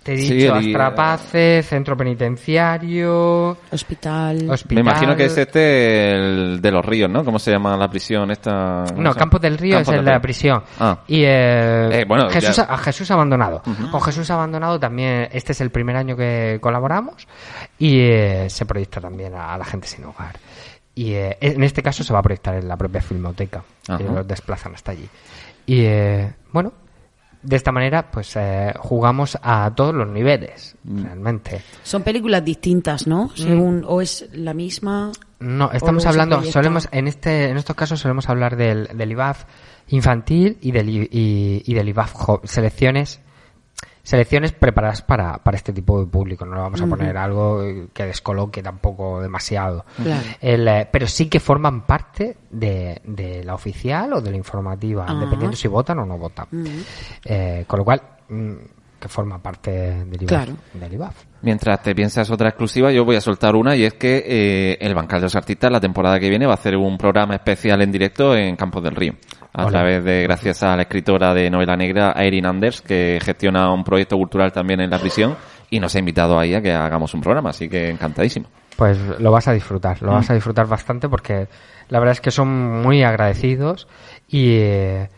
te he Sí, dicho el- Astrapace, Centro Penitenciario, Hospital. Hospital. Me imagino que es este el de los ríos, ¿no? ¿Cómo se llama la prisión esta? ¿cómo No? Campos del Río Campos es el de la prisión. Ah. Y eh, Eh, bueno, Jesús, ya. a Jesús Abandonado. Con Jesús Abandonado también, este es el primer año que colaboramos y eh, se proyecta también a, la gente sin hogar. Y eh, en este caso se va a proyectar en la propia filmoteca. Ajá. Ellos los desplazan hasta allí. Y eh, bueno, de esta manera pues eh, jugamos a todos los niveles, Mm. realmente. Son películas distintas, Mm. ¿no? Según, o es la misma. No, estamos hablando, solemos, en este, en estos casos solemos hablar del, del IBAF infantil y del, I- y, y del IBAF jo- selecciones, selecciones preparadas para, para este tipo de público. No le vamos a poner algo que descoloque tampoco demasiado. Claro. El, eh, pero sí que forman parte de, de la oficial o de la informativa, Ah. dependiendo si votan o no votan. Eh, con lo cual, mm, que forma parte del IBAF. Claro. Del IBAF. Mientras te piensas otra exclusiva, yo voy a soltar una y es que eh, el Bancal de los Artistas la temporada que viene va a hacer un programa especial en directo en Campos del Río. A Hola. través de, gracias a la escritora de novela negra, Erin Anders, que gestiona un proyecto cultural también en la prisión y nos ha invitado ahí a que hagamos un programa, así que encantadísimo. Pues lo vas a disfrutar, lo Mm. vas a disfrutar bastante porque la verdad es que son muy agradecidos y, eh,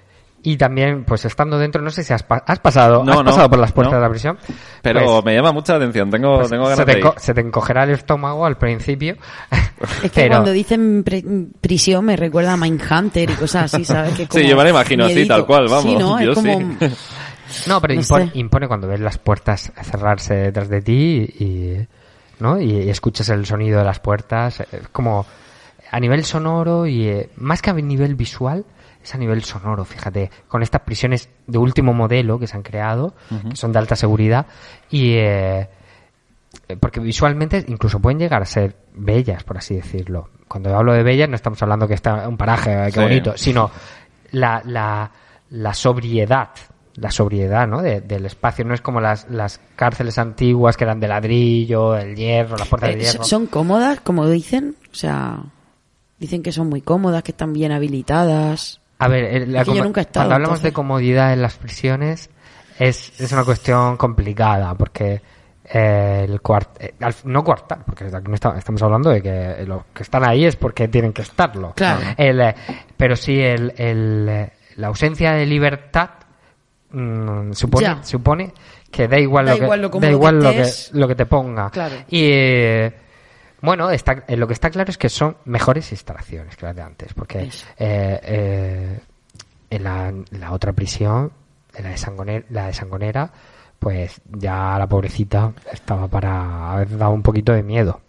y también pues estando dentro, no sé si has, pa- has pasado, No, has no, pasado por las puertas no. de la prisión. Pero Pues, me llama mucha atención, tengo, pues, tengo se, ganas te de ir. se te encogerá el estómago al principio. Es que pero- cuando dicen prisión me recuerda a Mindhunter y cosas así, ¿sabes? Que Sí, como yo me lo imagino así, tal cual, vamos, Sí, ¿no? yo es como... sí. No, pero No impone, cuando ves las puertas cerrarse detrás de ti y, ¿no? y, y escuchas el sonido de las puertas. Es como a nivel sonoro y eh, más que a nivel visual, es a nivel sonoro, fíjate, con estas prisiones de último modelo que se han creado, que son de alta seguridad y... eh, eh, porque visualmente incluso pueden llegar a ser bellas, por así decirlo. Cuando hablo de bellas no estamos hablando que está un paraje, eh, qué Sí. bonito, sino la, la, la sobriedad la sobriedad, ¿no? De- del espacio. No es como las, las cárceles antiguas que eran de ladrillo, el hierro, las puertas Eh, de hierro. son cómodas, como dicen. O sea, dicen que son muy cómodas, que están bien habilitadas. A ver, la Es que yo como- nunca he estado, cuando hablamos entonces. de comodidad en las prisiones es, es una cuestión complicada porque eh, el cuart eh, al- no cuartal, porque está- estamos hablando de que los que están ahí es porque tienen que estarlo. Claro. El, eh, pero sí el, el, eh, la ausencia de libertad mm, supone, supone que da igual Da lo que igual lo da que igual lo que, lo que te ponga. Claro. Y eh, bueno, está, eh, lo que está claro es que son mejores instalaciones que las de antes, porque eh, eh, en la, la otra prisión, en la de, Sangonera, la de Sangonera, pues ya la pobrecita estaba para haber dado un poquito de miedo.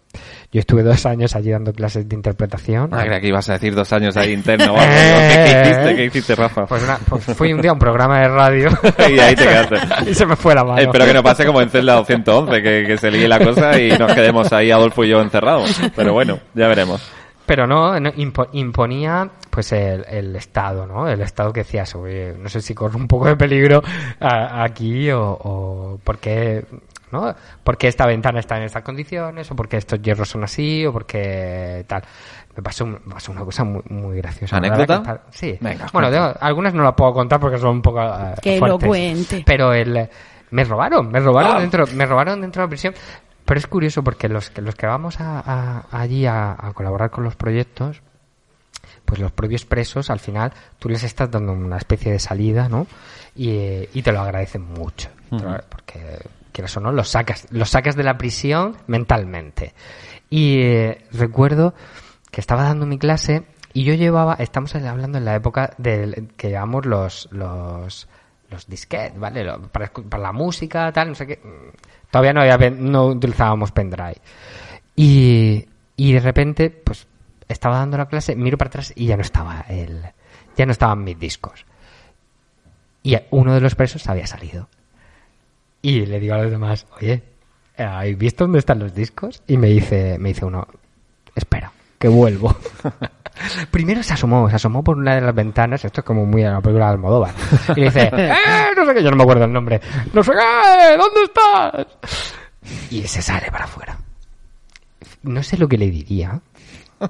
Yo estuve dos años allí dando clases de interpretación. Ah, creía que ibas a decir dos años ahí interno. ¿Qué, hiciste? ¿Qué hiciste, Rafa? Pues, una- pues fui un día a un programa de radio y ahí te quedaste. y se me fue la mano. Espero que no pase como en Celda 211, que, que se líe la cosa y nos quedemos ahí Adolfo y yo encerrados. Pero bueno, ya veremos. Pero no, no, impo- imponía pues el, el Estado, ¿no? El Estado que decías, no sé si corre un poco de peligro a- aquí o, o por qué, ¿no? Porque esta ventana está en estas condiciones o porque estos hierros son así o porque tal. Me pasó, un- me pasó una cosa muy, muy graciosa. ¿Me la voy a ¿Anécdota? Sí. Venga, bueno, tengo- algunas no las puedo contar porque son un poco eh, Que lo fuertes. cuente. Pero el me robaron, me robaron dentro, me robaron dentro de la prisión. Pero es curioso porque los que los que vamos a, a- allí a, a colaborar con los proyectos, pues los propios presos al final tú les estás dando una especie de salida, ¿no? Y, eh, y te lo agradecen mucho, lo- porque quieras o no los sacas, los sacas de la prisión mentalmente. Y eh, recuerdo que estaba dando mi clase y yo llevaba, estamos hablando en la época del que llevamos los los los disquetes, ¿vale? Para, la música, tal, no sé qué. Todavía no había no utilizábamos pendrive. Y, y de repente, pues, estaba dando la clase, miro para atrás y ya no estaba el, ya no estaban mis discos. Y uno de los presos había salido. Y le digo a los demás, oye, ¿habéis visto dónde están los discos? Y me dice, me dice uno, espera, que vuelvo. Primero se asomó, se asomó por una de las ventanas, esto es como muy a la película de Almodóvar. Y dice, ¡eh! No sé qué, yo no me acuerdo el nombre. No sé qué, ¿dónde estás? Y se sale para afuera. No sé lo que le diría.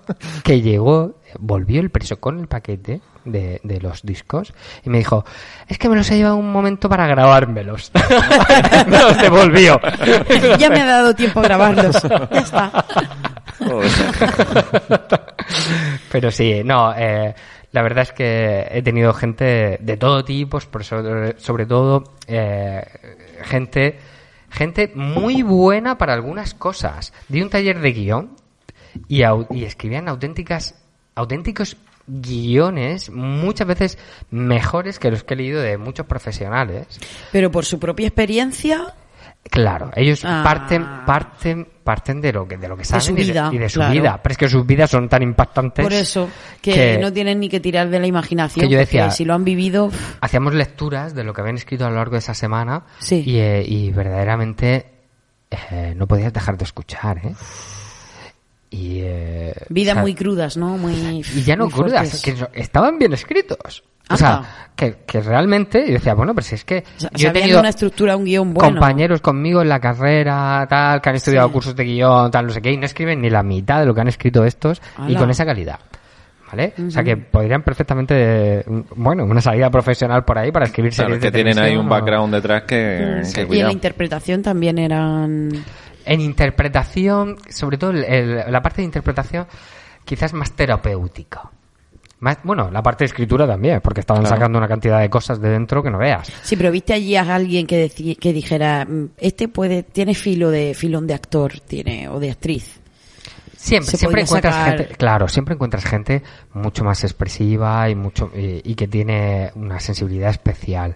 Que llegó, volvió el preso con el paquete de, de los discos y me dijo, es que me los he llevado un momento para grabármelos. me los devolvió. ya me ha dado tiempo a grabarlos. Ya está. Pero sí, no, eh, la verdad es que he tenido gente de todo tipo, sobre, sobre todo eh, gente, gente muy buena para algunas cosas. Di un taller de guion y, au- y escribían auténticas, auténticos guiones muchas veces mejores que los que he leído de muchos profesionales. Pero por su propia experiencia, Claro, ellos Ah. parten, parten, parten de lo que, de lo que saben su y de- vida, y de su claro. vida. Pero es que sus vidas son tan impactantes. por eso, que, que- no tienen ni que tirar de la imaginación. Que yo decía- si lo han vivido, hacíamos lecturas de lo que habían escrito a lo largo de esa semana Sí. y, eh, y verdaderamente eh, no podías dejar de escuchar, ¿eh? Y, eh, vidas o sea, muy crudas, ¿no? Muy. y ya no crudas, que estaban bien escritos. O sea, que, que realmente, y decía, bueno, pero si es que O sea, yo he sabían tenido una estructura, un guion bueno. compañeros conmigo en la carrera, tal, que han estudiado Sí. cursos de guion, tal, no sé qué, y no escriben ni la mitad de lo que han escrito estos, y con esa calidad. ¿Vale? O sea que podrían perfectamente, mm, bueno, una salida profesional por ahí para escribir Claro, series que de tienen ahí un o- background detrás que, Sí. que y en la interpretación también eran. En interpretación, sobre todo el- el- la parte de interpretación, quizás más terapéutica. Más, bueno, la parte de escritura también, porque estaban Claro. sacando una cantidad de cosas de dentro que no veas. Sí, pero viste allí a alguien que, deci- que dijera, "Mm, este puede, tiene filo de filón de actor, tiene o de actriz. Siempre, siempre encuentras sacar- gente, claro, siempre encuentras gente mucho más expresiva y mucho y, y que tiene una sensibilidad especial.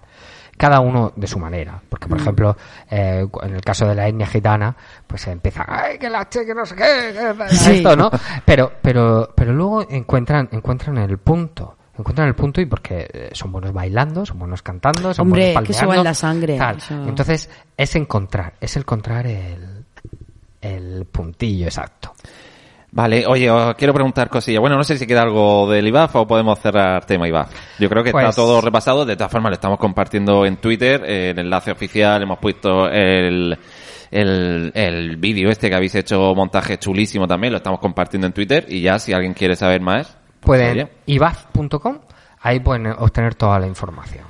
Cada uno de su manera, porque Mm. por ejemplo, eh, en el caso de la etnia gitana, pues empieza, ay, que la che, que no sé qué, que- Sí. esto, ¿no? Pero, pero, pero luego encuentran, encuentran el punto, encuentran el punto y porque eh, son buenos bailando, son buenos cantando, son Hombre, buenos que eso va en la sangre, tal. eso- Entonces es encontrar, es encontrar el, el puntillo exacto. Vale, oye, os quiero preguntar cosilla. Bueno, no sé si queda algo del IBAF o podemos cerrar tema IBAF. Yo creo que está Pues- todo repasado. De todas formas, lo estamos compartiendo en Twitter, el enlace oficial. Hemos puesto el, el, el vídeo este que habéis hecho, montaje chulísimo también. Lo estamos compartiendo en Twitter. Y ya, si alguien quiere saber más, pues, Pueden ibaf.com, ahí pueden obtener toda la información.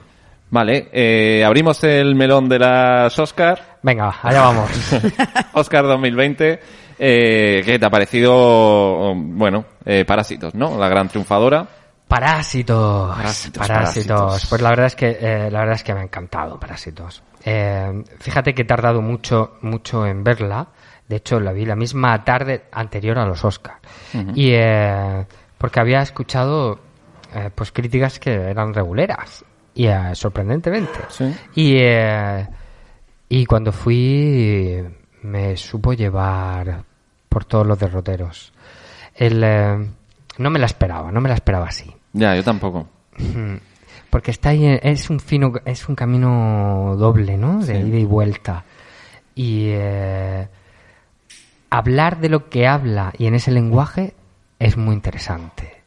Vale, eh, abrimos el melón de las Oscar. Venga, allá vamos. Oscar 2020. Eh, ¿Qué te ha parecido? Bueno, eh, Parásitos, ¿no? La gran triunfadora. Parásitos, Parásitos, parásitos. parásitos. Pues la verdad es que eh, la verdad es que me ha encantado Parásitos. Eh, fíjate que he tardado mucho mucho en verla. De hecho, la vi la misma tarde anterior a los Oscars. Y eh, porque había escuchado pues críticas que eran reguleras y sorprendentemente. Sí. Y y cuando fui me supo llevar por todos los derroteros. El, eh, no me la esperaba, no me la esperaba así. Ya, yo tampoco. Porque está ahí, eh, es un fino, es un camino doble, ¿no? De Sí. ida y vuelta. Y eh, hablar de lo que habla y en ese lenguaje es muy interesante.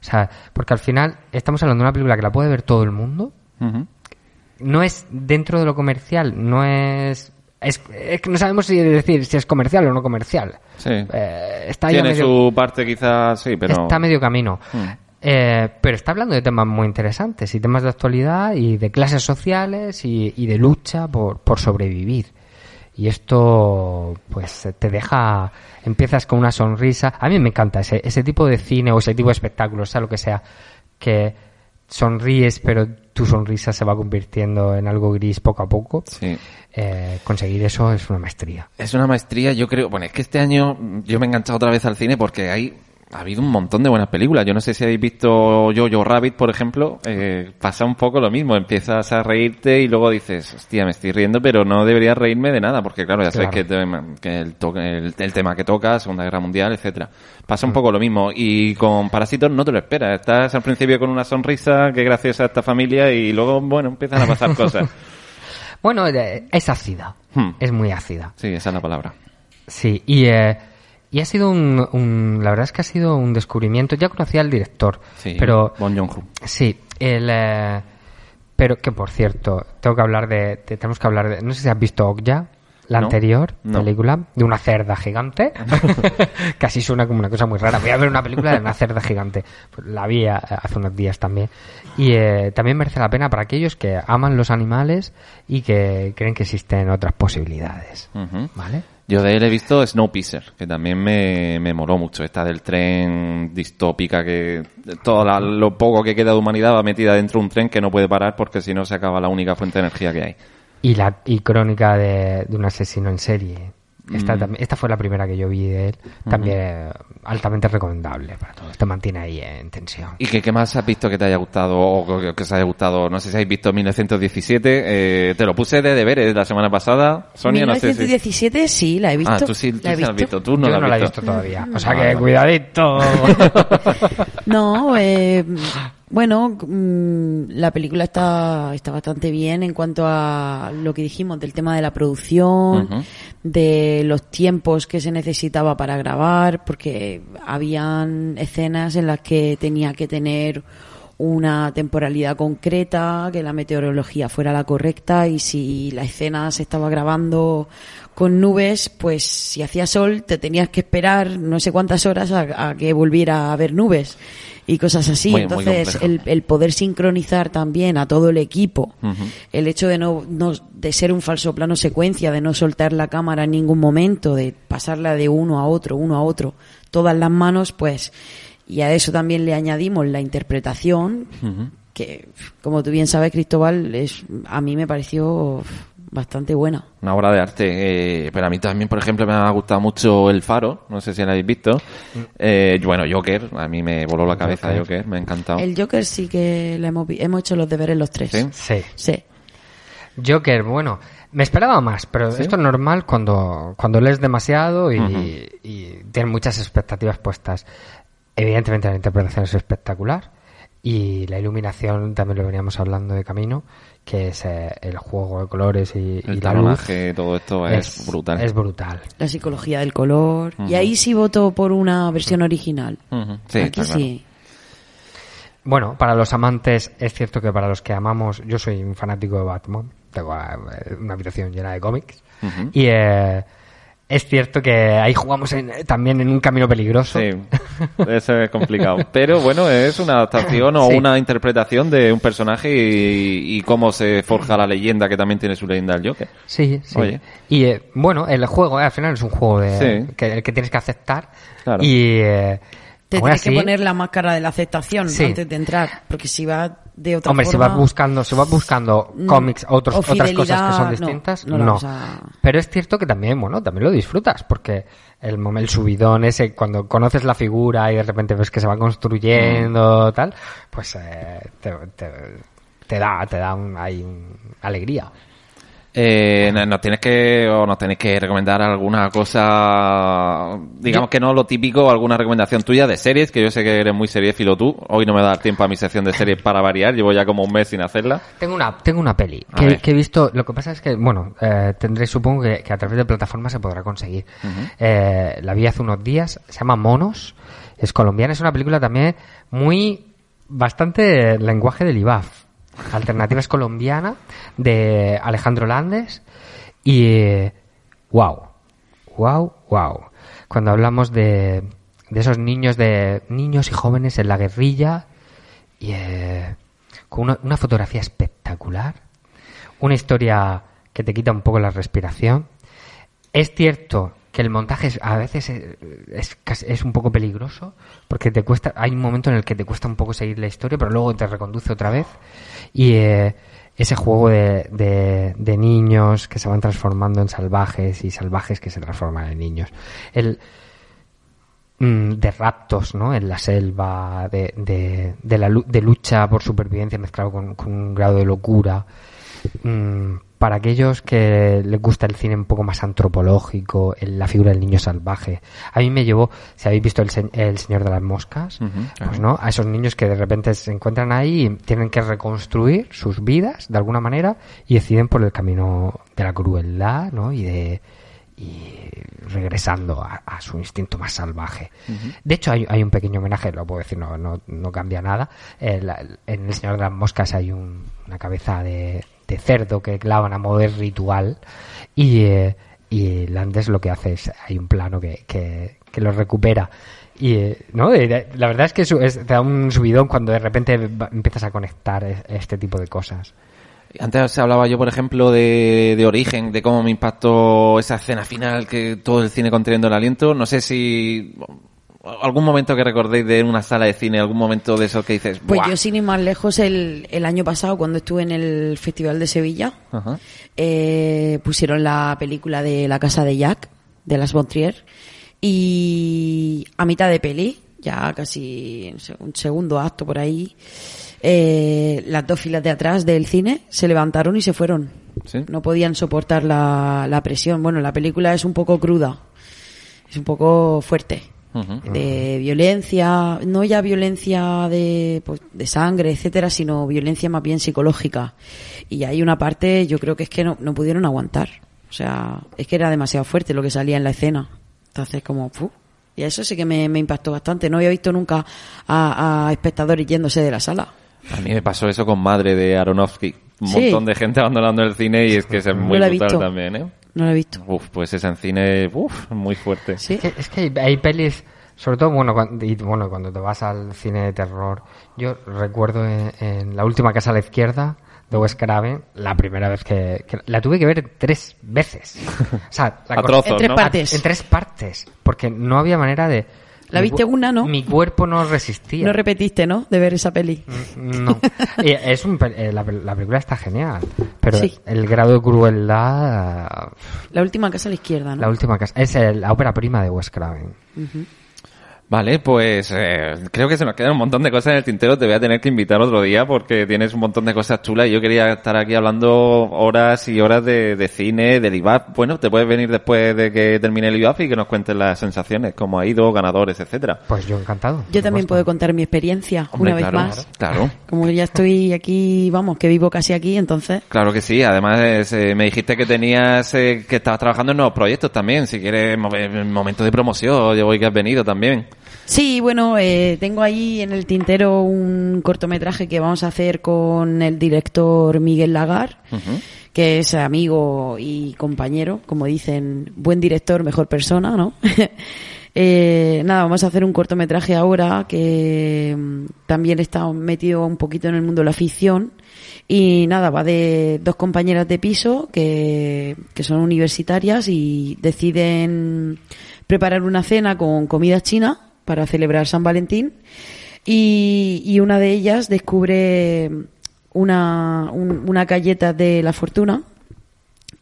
O sea, porque al final estamos hablando de una película que la puede ver todo el mundo. No es dentro de lo comercial, no es... Es, es que no sabemos si decir si es comercial o no comercial. Sí. Eh, está Tiene medio- su parte quizás, sí, pero... Está medio camino. Mm. Eh, pero está hablando de temas muy interesantes y temas de actualidad y de clases sociales y, y de lucha por, por sobrevivir. Y esto, pues, te deja, empiezas con una sonrisa. A mí me encanta ese, ese tipo de cine o ese tipo de espectáculos, sea lo que sea, que sonríes, pero tu sonrisa se va convirtiendo en algo gris poco a poco. Sí. Eh, conseguir eso es una maestría. Es una maestría, yo creo. Bueno, es que este año mm, yo me he enganchado otra vez al cine porque hay. Ha habido un montón de buenas películas. Yo no sé si habéis visto Jojo Rabbit, por ejemplo. Eh, pasa un poco lo mismo. Empiezas a reírte y luego dices, hostia, me estoy riendo, pero no debería reírme de nada, porque claro, ya sabes que, Claro. te- que el, to- el- el tema que toca, Segunda Guerra Mundial, etcétera. Pasa un poco lo mismo. Y con Parásitos no te lo esperas. Estás al principio con una sonrisa, que gracias a esta familia, y luego, bueno, empiezan a pasar cosas. Bueno, eh, es ácida. Hmm. Es muy ácida. Sí, esa es la palabra. Sí, y, eh, y ha sido un, un- La verdad es que ha sido un descubrimiento. Ya conocía al director, Sí, pero. Bon Joon-ho. Sí, el. eh, pero que por cierto, tengo que hablar de, de- Tenemos que hablar de. No sé si has visto Okja, la No, anterior no. película, de una cerda gigante. Casi suena como una cosa muy rara. Voy a ver una película de una cerda gigante. Pues la vi a- hace unos días también. Y eh, también merece la pena para aquellos que aman los animales y que creen que existen otras posibilidades. ¿Vale? Yo de él he visto Snowpiercer, que también me, me moló mucho. Esta del tren distópica, que todo la- lo poco que queda de humanidad va metida dentro de un tren que no puede parar porque si no se acaba la única fuente de energía que hay. Y la y crónica de, de un asesino en serie. Esta, Mm. también- esta fue la primera que yo vi de él. También eh, altamente recomendable para todos. Te mantiene ahí en tensión. ¿Y qué, qué más has visto que te haya gustado o que, que os haya gustado? No sé si habéis visto 1917. Eh, te lo puse de deberes la semana pasada. Sonia, no sé si... 1917 sí, la he visto. Ah, tú sí, tú la he sí la has visto. Tú no yo la no has la he visto. todavía. O sea que cuidadito. No, eh, bueno, mm, la película está, está bastante bien en cuanto a lo que dijimos del tema de la producción, de los tiempos que se necesitaba para grabar, porque habían escenas en las que tenía que tener una temporalidad concreta, que la meteorología fuera la correcta y si la escena se estaba grabando con nubes, pues si hacía sol te tenías que esperar no sé cuántas horas a, a que volviera a haber nubes y cosas así. Muy- Entonces, el, el poder sincronizar también a todo el equipo, el hecho de no, no de ser un falso plano secuencia, de no soltar la cámara en ningún momento, de pasarla de uno a otro, uno a otro, todas las manos, pues y a eso también le añadimos la interpretación que como tú bien sabes Cristóbal es a mí me pareció bastante buena. Una obra de arte. eh, pero a mí también, por ejemplo, me ha gustado mucho El Faro. No sé si la habéis visto. Eh, bueno, Joker. A mí me voló la cabeza Joker. Joker. Me ha encantado. El Joker sí que la hemos, hecho los deberes los tres. ¿Sí? sí. Sí. Joker, bueno, me esperaba más, pero ¿Sí? esto es normal cuando, cuando lees demasiado y tienes muchas expectativas puestas. Evidentemente la interpretación es espectacular Y la iluminación, también lo veníamos hablando de camino, que es eh, el juego de colores y, El y la luz. todo esto es, brutal. Es brutal. La psicología del color. Y ahí sí voto por una versión original. Sí, Aquí claro. sí. Bueno, para los amantes, es cierto que para los que amamos, yo soy un fanático de Batman, tengo eh, una habitación llena de cómics, y eh, es cierto que ahí jugamos en- también en un camino peligroso. Sí, eso es complicado. Pero bueno, es una adaptación o Sí. una interpretación de un personaje y, y cómo se forja la leyenda, que también tiene su leyenda el Joker. Sí, sí. Oye. Y eh, bueno, el juego eh, al final es un juego de, Sí. que, el que tienes que aceptar. Claro. Y eh, Te tienes que poner la máscara de la aceptación Sí. antes de entrar. Porque si va de otra Hombre, si forma... vas buscando, si vas buscando Mm, cómics, otros, o otras cosas que son distintas, no a- Pero es cierto que también, bueno, también lo disfrutas, porque el momento, el subidón ese, cuando conoces la figura y de repente ves que se va Mm. construyendo, tal, pues eh, te, te, te da, te da un, hay un- alegría. Eh, no- nos tienes que o nos tenéis que recomendar alguna cosa, digamos que no lo típico, alguna recomendación tuya de series, que yo sé que eres muy seriéfilo tú. Hoy no me da tiempo a mi sección de series para variar, llevo ya como un mes sin hacerla. Tengo una, tengo una peli que, he visto. Lo que pasa es que, bueno, eh, tendré, supongo que, que a través de plataformas se podrá conseguir. Eh, la vi hace unos días, se llama Monos, es colombiana, es una película también muy, bastante lenguaje del IBAF. Alternativa es colombiana, de Alejandro Landes, y wow, wow, wow. Cuando hablamos de, de esos niños, de niños y jóvenes en la guerrilla, y eh, con una fotografía espectacular, una historia que te quita un poco la respiración. Es cierto que el montaje es- a veces es, un poco peligroso porque te cuesta, hay un momento en el que te cuesta un poco seguir la historia, pero luego te reconduce otra vez y eh, ese juego de, niños que se van transformando en salvajes y salvajes que se transforman en niños. El, mm, de raptos, ¿no? En la selva, de, de, de la de lucha por supervivencia mezclado con, con un grado de locura. Mm, para aquellos que les gusta el cine un poco más antropológico, el- la figura del niño salvaje. A mí me llevó, si habéis visto El, Se- el Señor de las Moscas, claro. pues no, a esos niños que de repente se encuentran ahí y tienen que reconstruir sus vidas de alguna manera y deciden por el camino de la crueldad, ¿no? Y de y regresando a, a su instinto más salvaje. De hecho, hay, hay un pequeño homenaje, lo puedo decir, no, no, no cambia nada. En El Señor de las Moscas hay un- una cabeza de, de cerdo que clavan a modo de ritual y, eh, y Landes lo que hace es, hay un plano que, que, que lo recupera. Y, eh, ¿no? La verdad es que te da un subidón cuando de repente empiezas a conectar eh, este tipo de cosas. Antes hablaba yo, por ejemplo, de, de origen, de cómo me impactó esa escena final que todo el cine conteniendo el aliento. No sé si algún momento que recordéis de una sala de cine, algún momento de eso que dices, Pues yo sin ir más lejos, el, el año pasado cuando estuve en el Festival de Sevilla, Ajá. eh, pusieron la película de La Casa de Jack, de Las von Trier, y a mitad de peli, ya casi un segundo acto por ahí, eh, las dos filas de atrás del cine se levantaron y se fueron. ¿Sí? No podían soportar la, la presión. Bueno, la película es un poco cruda, es un poco fuerte. De violencia, no ya violencia de, pues, de sangre, etcétera, sino violencia más bien psicológica. Y hay una parte, yo creo que es que no, no pudieron aguantar. O sea, es que era demasiado fuerte lo que salía en la escena. Entonces, como, ¡fu! Y eso sí que me, me impactó bastante. No había visto nunca a, a espectadores yéndose de la sala. A mí me pasó eso con Madre de Aronofsky. Un Sí. montón de gente abandonando el cine y es que es muy brutal también, ¿eh? No lo he visto. Uf, pues esa en cine, uf, muy fuerte. Sí. Es que, es que hay, hay pelis, sobre todo bueno cuando, y, bueno, cuando te vas al cine de terror. Yo recuerdo en, en La última casa a la izquierda de Wes Craven, la primera vez que, que- la tuve que ver tres veces. O sea, la A co- trozos, En tres ¿no? partes. En tres partes, porque no había manera de. La viste una, ¿no? Mi cuerpo no resistía. No repetiste, ¿no? De ver esa peli. No. Y es un, eh, la, la película está genial, pero Sí. el grado de crueldad. La última casa a la izquierda, ¿no? La última casa. Es el- la ópera prima de Wes Craven. Ujú. Vale, pues eh, creo que se nos quedan un montón de cosas en el tintero. Te voy a tener que invitar otro día porque tienes un montón de cosas chulas y yo quería estar aquí hablando horas y horas de, de cine, del IBAF. Bueno, te puedes venir después de que termine el IBAF y que nos cuentes las sensaciones, cómo ha ido, ganadores, etcétera. Pues yo encantado. Yo también puedo contar mi experiencia Hombre, una vez claro, más. Claro. Como ya estoy aquí, vamos, que vivo casi aquí, entonces. Claro que sí, además eh, me dijiste que tenías, eh, que estabas trabajando en nuevos proyectos también, si quieres, mo- en momento de promoción, yo voy que has venido también. Sí, bueno, eh, tengo ahí en el tintero un cortometraje que vamos a hacer con el director Miguel Lagar, que es amigo y compañero, como dicen, buen director, mejor persona, ¿no? Eh, nada, vamos a hacer un cortometraje ahora que mm, también está metido un poquito en el mundo de la ficción. Y nada, va de dos compañeras de piso que, que son universitarias y deciden preparar una cena con comida china para celebrar San Valentín y, y una de ellas descubre una, un- una galleta de la fortuna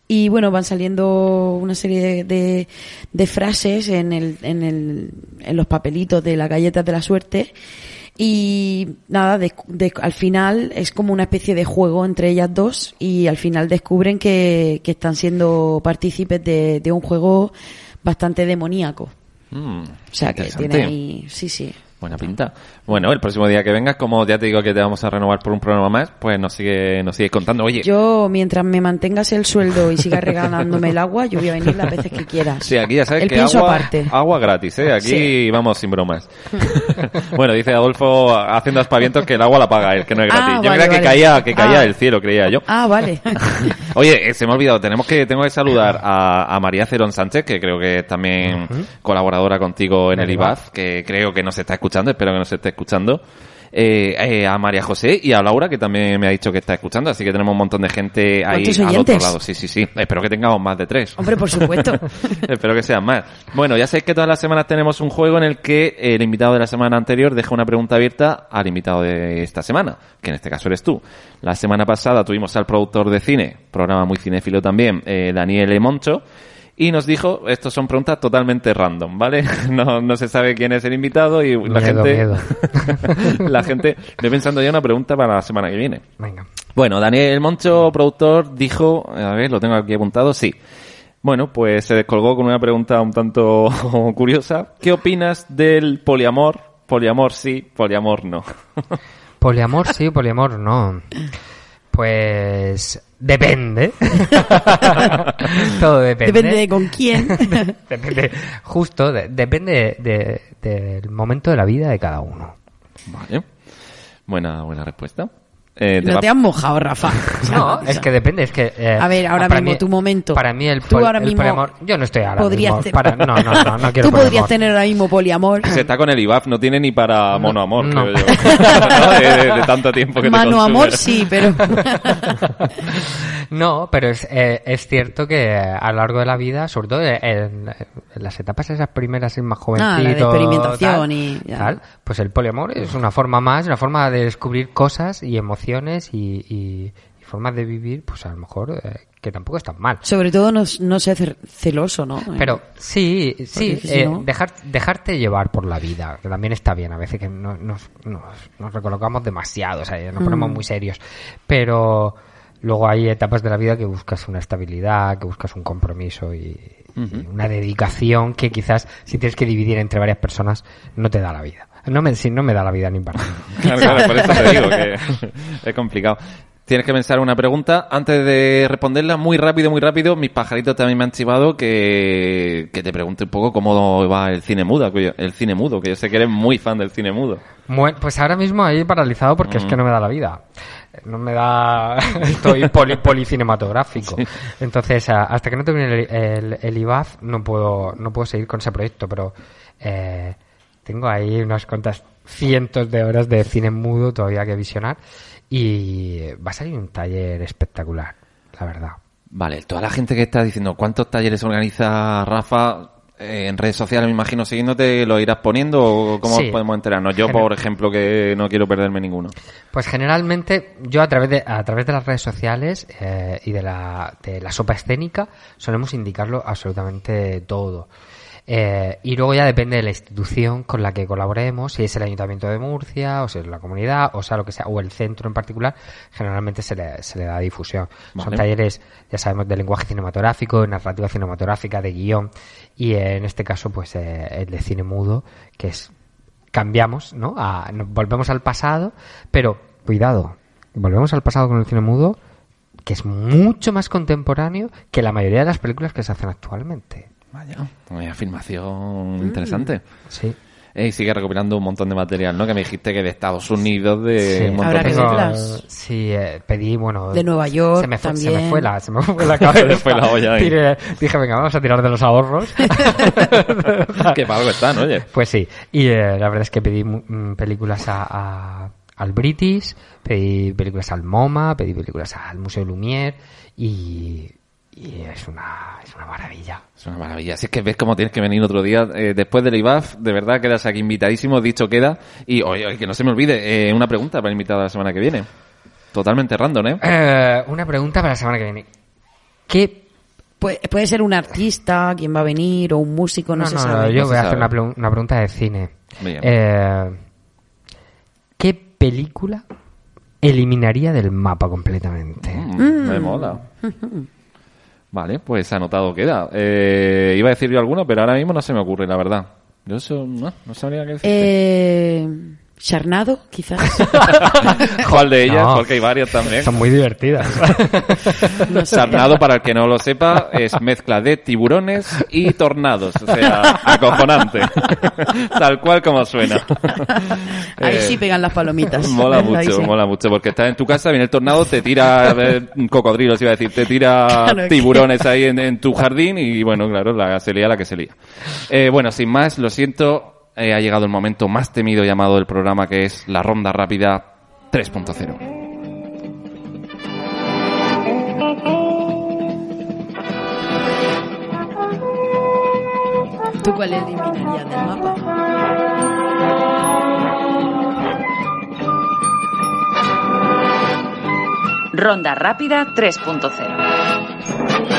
y bueno, van saliendo una serie de, de- de frases en, el, en, el, en los papelitos de las galletas de la suerte. Y nada, de- al final es como una especie de juego entre ellas dos y al final descubren que, que están siendo partícipes de, de un juego bastante demoníaco. Mm, O sea que tiene ahí, sí, sí. Buena pinta. Bueno, el próximo día que vengas, como ya te digo que te vamos a renovar por un programa más, pues nos sigue, nos sigue contando. Oye, Yo, mientras me mantengas el sueldo y sigas regalándome el agua, yo voy a venir las veces que quieras. Sí, aquí ya sabes el que pienso agua, aparte. agua gratis, ¿eh? Aquí Sí. vamos sin bromas. bueno, dice Adolfo haciendo aspavientos que el agua la paga él, que no es Ah, gratis. yo vale, creía que vale. caía, que caía Ah. del cielo, creía yo. Ah, vale. Oye, eh, se me ha olvidado, tenemos que, tengo que saludar a, a María Cerón Sánchez, que creo que es también colaboradora contigo en el IBAF, que creo que nos está escuchando, espero que nos esté escuchando. Eh, eh, a María José y a Laura, que también me ha dicho que está escuchando, así que tenemos un montón de gente ahí ¿Cuántos al otro lado. Sí, sí, sí. Espero que tengamos más de tres. Hombre, por supuesto. Espero que sean más. Bueno, ya sabéis que todas las semanas tenemos un juego en el que el invitado de la semana anterior deja una pregunta abierta al invitado de esta semana, que en este caso eres tú. La semana pasada tuvimos al productor de cine, programa muy cinéfilo también, eh, Daniel. Moncho, y nos dijo, estos son preguntas totalmente random, ¿vale? No, no se sabe quién es el invitado y la Miedo, gente... miedo. la gente... Estoy pensando ya una pregunta para la semana que viene. Venga. Bueno, Daniel Moncho, productor, dijo, a ver, lo tengo aquí apuntado, sí. Bueno, pues se descolgó con una pregunta un tanto curiosa. ¿Qué opinas del poliamor? Poliamor sí, poliamor no. Poliamor sí, poliamor no. Pues depende. Todo depende. Depende de con quién. Depende, justo, de- depende de- del momento de la vida de cada uno. Vale. Buena, buena respuesta. Eh, te No va- te has mojado, Rafa. No, es que depende, es que... eh, A ver, ahora para mismo, mí- tu momento. Para mí el, Tú ahora el mismo poliamor... Yo no estoy ahora podrías mismo tener- para... No, no, no, no quiero Tú podrías poliamor. tener ahora mismo poliamor. Se está con el IBAF, no tiene ni para monoamor, no. creo yo. De, de- de tanto tiempo que te Mano consume. amor sí, pero No, pero es, eh, es cierto que a lo largo de la vida, sobre todo en, en las etapas esas primeras, más jovencito, Ah, la de experimentación tal, y tal, pues el poliamor es una forma más, una forma de descubrir cosas y emociones y, y- y formas de vivir, pues a lo mejor eh, que tampoco están mal. sobre todo no, no ser celoso, ¿no? Pero sí, sí, si eh, no- dejar, dejarte llevar por la vida, que también está bien, a veces que no- nos, nos, nos recolocamos demasiado, o sea, nos ponemos Mm. muy serios, pero luego hay etapas de la vida que buscas una estabilidad, que buscas un compromiso y, y una dedicación que quizás si tienes que dividir entre varias personas no te da la vida. No me, si no me da la vida ni para Claro, claro, por eso te digo que es complicado. Tienes que pensar una pregunta. Antes de responderla, muy rápido, muy rápido, mis pajaritos también me han chivado que, que te pregunte un poco cómo va el cine mudo, el cine mudo, que yo sé que eres muy fan del cine mudo. Bueno, pues ahora mismo ahí paralizado porque es que no me da la vida. No me da... Estoy poli, policinematográfico. Entonces, hasta que no termine el, el, el IBAF no puedo, no puedo seguir con ese proyecto, pero eh, tengo ahí unas cuantas cientos de horas de cine mudo todavía que visionar y va a salir un taller espectacular, la verdad. Vale, toda la gente que está diciendo cuántos talleres organiza Rafa eh, en redes sociales, me imagino, siguiéndote, ¿lo irás poniendo o cómo Sí. podemos enterarnos? Yo, por ejemplo, que no quiero perderme ninguno. Pues generalmente yo a través de, a través de las redes sociales eh, y de la, de la sopa escénica solemos indicarlo absolutamente todo. Eh, y luego ya depende de la institución con la que colaboremos, si es el Ayuntamiento de Murcia, o si es la comunidad, o sea lo que sea, o el centro en particular, generalmente se le, se le da difusión. Son talleres, ya sabemos, de lenguaje cinematográfico, de narrativa cinematográfica, de guion, y eh, en este caso, pues eh, el de cine mudo, que es cambiamos, ¿no? A- volvemos al pasado, pero cuidado, volvemos al pasado con el cine mudo, que es mucho más contemporáneo que la mayoría de las películas que se hacen actualmente. Vaya, vaya afirmación interesante. Sí. Eh, Y sigue recopilando un montón de material, ¿no? Que me dijiste que de Estados Unidos, de Sí. un montón de verlas. Sí, eh, pedí, bueno... De Nueva York se me fue, Se también. me fue la, se me fue la cabeza. Se me fue la olla ahí. Tiré- dije, venga, vamos a tirar de los ahorros. que para algo están, oye. Pues sí, y eh, la verdad es que pedí mu- mm, películas a, a- al British, pedí películas al MoMA, pedí películas al Museo Lumière y, y es, una, es una maravilla. Es una maravilla. Si es que ves cómo tienes que venir otro día. eh, después del IBAF, de verdad quedas aquí invitadísimo, dicho queda. Y oye, oye, que no se me olvide, eh, una pregunta para el invitado de la semana que viene. Totalmente random, ¿eh? Eh, una pregunta para la semana que viene. ¿Qué Puede, puede ser un artista, quien va a venir, o un músico, no, No, se no, sabe. no, yo No voy a hacer una, pregun- una pregunta de cine. Eh, ¿Qué película eliminaría del mapa completamente? Mm, Me mola. Vale, pues anotado queda. Eh, iba a decir yo alguno, pero ahora mismo no se me ocurre, la verdad. Yo eso no, no sabría qué decir. Eh, Charnado, quizás. ¿Cuál de ellas? No. Porque hay varios también. Son muy divertidas. No sé. Sarnado, para el que no lo sepa, es mezcla de tiburones y tornados. O sea, acojonante. Tal cual como suena. Ahí Eh, sí pegan las palomitas. Mola mucho, sí. mola mucho, porque estás en tu casa, viene el tornado, te tira eh, cocodrilos, iba a decir, te tira Claro, que- tiburones ahí en, en tu jardín y bueno, claro, la, se lía la que se lía. Eh, bueno, sin más, lo siento, eh, ha llegado el momento más temido llamado del programa que es la ronda rápida 3.0. ¿Tú cuál eliminarías del mapa? Ronda rápida 3.0.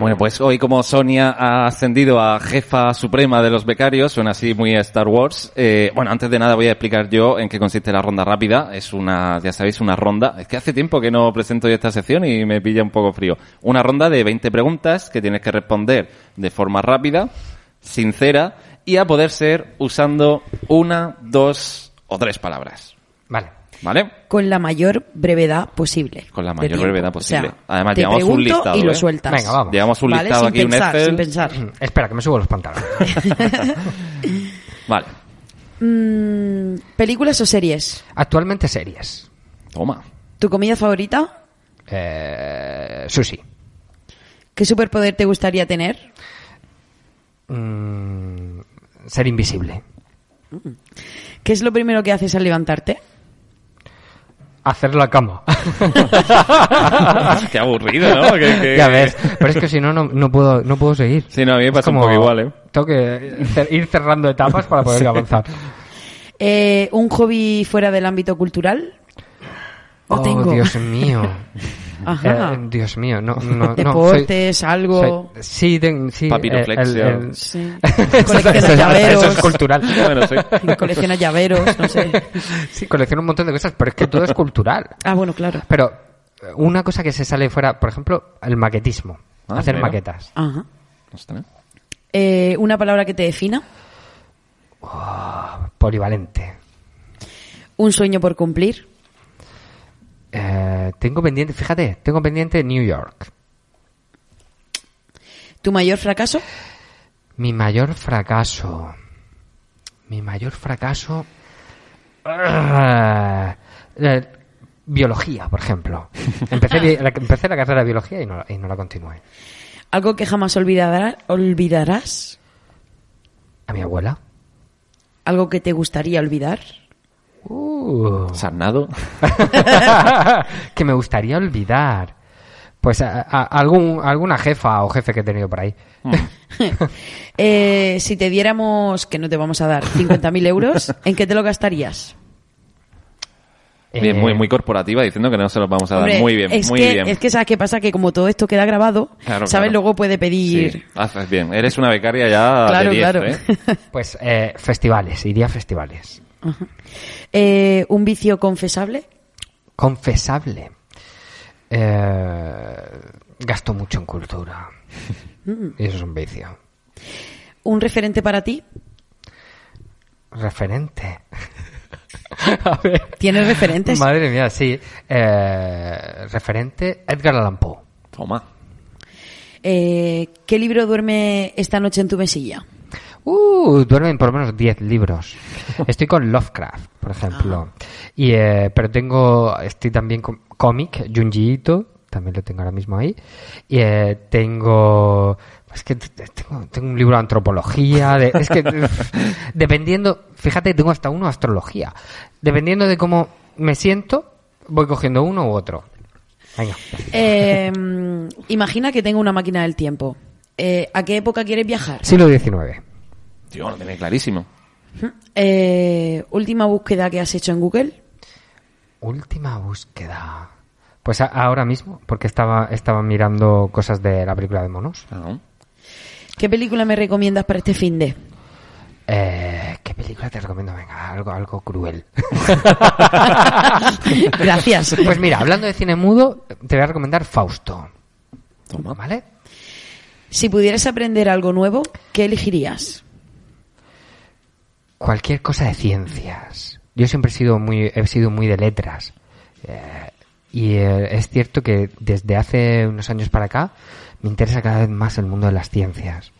Bueno, pues hoy como Sonia ha ascendido a jefa suprema de los becarios, suena así muy Star Wars. eh, bueno, antes de nada voy a explicar yo en qué consiste la ronda rápida. Es una, ya sabéis, una ronda. Es que hace tiempo que no presento yo esta sección y me pilla un poco frío. Una ronda de 20 preguntas que tienes que responder de forma rápida, sincera y a poder ser usando una, dos o tres palabras. vale. ¿Vale? Con la mayor brevedad posible. Con la mayor brevedad O posible. sea, Además, te llevamos un listado, y lo ¿eh? sueltas. Venga, vamos. Llevamos un ¿Vale? listado sin aquí, un Excel. sin pensar. Espera, que me subo los pantalones. Vale. Mm, ¿Películas o series? Actualmente series. Toma. ¿Tu comida favorita? Eh, sushi. ¿Qué superpoder te gustaría tener? Mm, ser invisible. ¿Qué es lo primero que haces al levantarte? Hacer la cama. Qué aburrido, ¿no? Que- que- ya ves. Pero es que si no, no, no puedo, no puedo seguir. Sí, no, a mí me pasa un como- poco igual, ¿eh? Tengo que ir cerrando etapas para poder avanzar. Eh, ¿Un hobby fuera del ámbito cultural? Oh, tengo. Dios mío. Ajá. Eh, Dios mío, no, no, no, Deportes, soy- algo. soy- sí, ten- sí. Papiroflexia. el- el- Sí. Eso- llaveros. Eso es cultural. Bueno, sí. Colecciona llaveros, no sé. Sí, colecciono un montón de cosas, pero es que todo es cultural. Ah, bueno, claro. Pero eh, una cosa que se sale fuera, por ejemplo, el maquetismo. Ah, hacer mira. maquetas. Ajá. Eh, ¿Una palabra que te defina? Polivalente. ¿Un sueño por cumplir? Eh, tengo pendiente, fíjate, tengo pendiente New York. ¿Tu mayor fracaso? Mi mayor fracaso. Mi mayor fracaso. Ah, eh, biología, por ejemplo. Empecé, la, empecé la carrera de biología y no, y no la continué. ¿Algo que jamás olvidará- olvidarás? A mi abuela. ¿Algo que te gustaría olvidar? Uh. Sarnado. que me gustaría olvidar. Pues a- a- algún, alguna jefa o jefe que he tenido por ahí. Eh, si te diéramos, que no te vamos a dar, 50.000 euros, ¿en qué te lo gastarías? Bien, Eh, muy, muy corporativa diciendo que no se los vamos a dar. Hombre, muy bien, es muy que, bien. Es que sabes qué pasa, que como todo esto queda grabado, Claro, ¿sabes? claro. Luego puede Sí, pedir... haces bien. Eres una becaria ya Claro, de 10, claro. ¿eh? Pues eh, festivales, iría a festivales. Eh, ¿Un vicio confesable? Confesable. Eh, gasto mucho en cultura. Y eso es un vicio. ¿Un referente para ti? Referente. a ver. ¿Tienes referentes? Madre mía, sí. Eh, referente Edgar Allan Poe. Toma. Eh, ¿Qué libro duerme esta noche en tu mesilla? Uh, duermen por lo menos 10 libros. Estoy con Lovecraft, por ejemplo. Y, eh, pero tengo, estoy también con cómic, Junji Ito, también lo tengo ahora mismo ahí. Y eh, tengo, es que tengo, tengo un libro de antropología, de- es que dependiendo, fíjate, tengo hasta uno de astrología. Dependiendo de cómo me siento, voy cogiendo uno u otro. Venga. Eh, mm, imagina que tengo una máquina del tiempo. Eh, ¿A qué época quieres viajar? Siglo XIX. Tío, lo tiene clarísimo. Eh, última búsqueda que has hecho en Google. Última búsqueda. Pues a- ahora mismo, porque estaba, estaba mirando cosas de la película de monos. Ah, ¿Qué película me recomiendas para este fin de? Eh, ¿Qué película te recomiendo? Venga, algo, algo cruel. Gracias. Pues mira, hablando de cine mudo, te voy a recomendar Fausto. Toma. ¿Vale? Si pudieras aprender algo nuevo, ¿qué elegirías? Cualquier cosa de ciencias. Yo siempre he sido muy, he sido muy de letras. Eh, y eh, es cierto que desde hace unos años para acá me interesa cada vez más el mundo de las ciencias.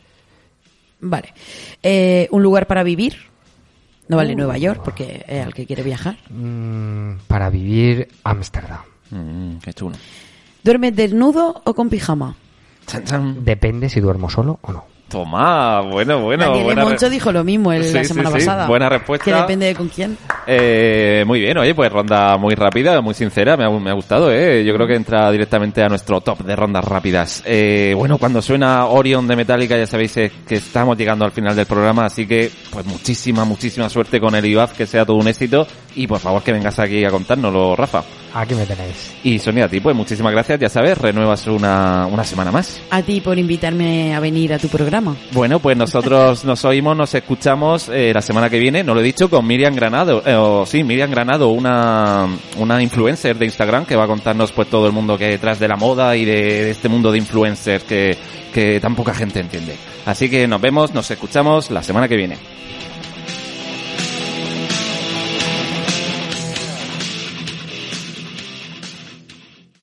Vale. Eh, ¿Un lugar para vivir? No vale Nueva York, porque es al que quiere viajar. Mm, para vivir Ámsterdam. Mm, qué chulo. ¿Duermes desnudo o con pijama? Depende si duermo solo o no. Toma, bueno, bueno. Daniel Moncho dijo lo mismo el- Sí, la semana sí, pasada. buena respuesta. Que depende de con quién. Eh, muy bien, oye, pues ronda muy rápida, muy sincera, me ha, me ha gustado, ¿eh? Yo creo que entra directamente a nuestro top de rondas rápidas. Eh, bueno, cuando suena Orion de Metallica ya sabéis eh, que estamos llegando al final del programa, así que pues muchísima, muchísima suerte con el IUAF, que sea todo un éxito y por favor que vengas aquí a contárnoslo, Rafa. Aquí me tenéis. Y Sonia, a ti pues muchísimas gracias, ya sabes, renuevas una, una semana más. A ti por invitarme a venir a tu programa. Bueno, pues nosotros nos oímos, nos escuchamos eh, la semana que viene, no lo he dicho, con Miriam Granado, eh, o sí, Miriam Granado, una, una influencer de Instagram que va a contarnos pues todo el mundo que hay detrás de la moda y de, de este mundo de influencers que, que tan poca gente entiende. Así que nos vemos, nos escuchamos la semana que viene.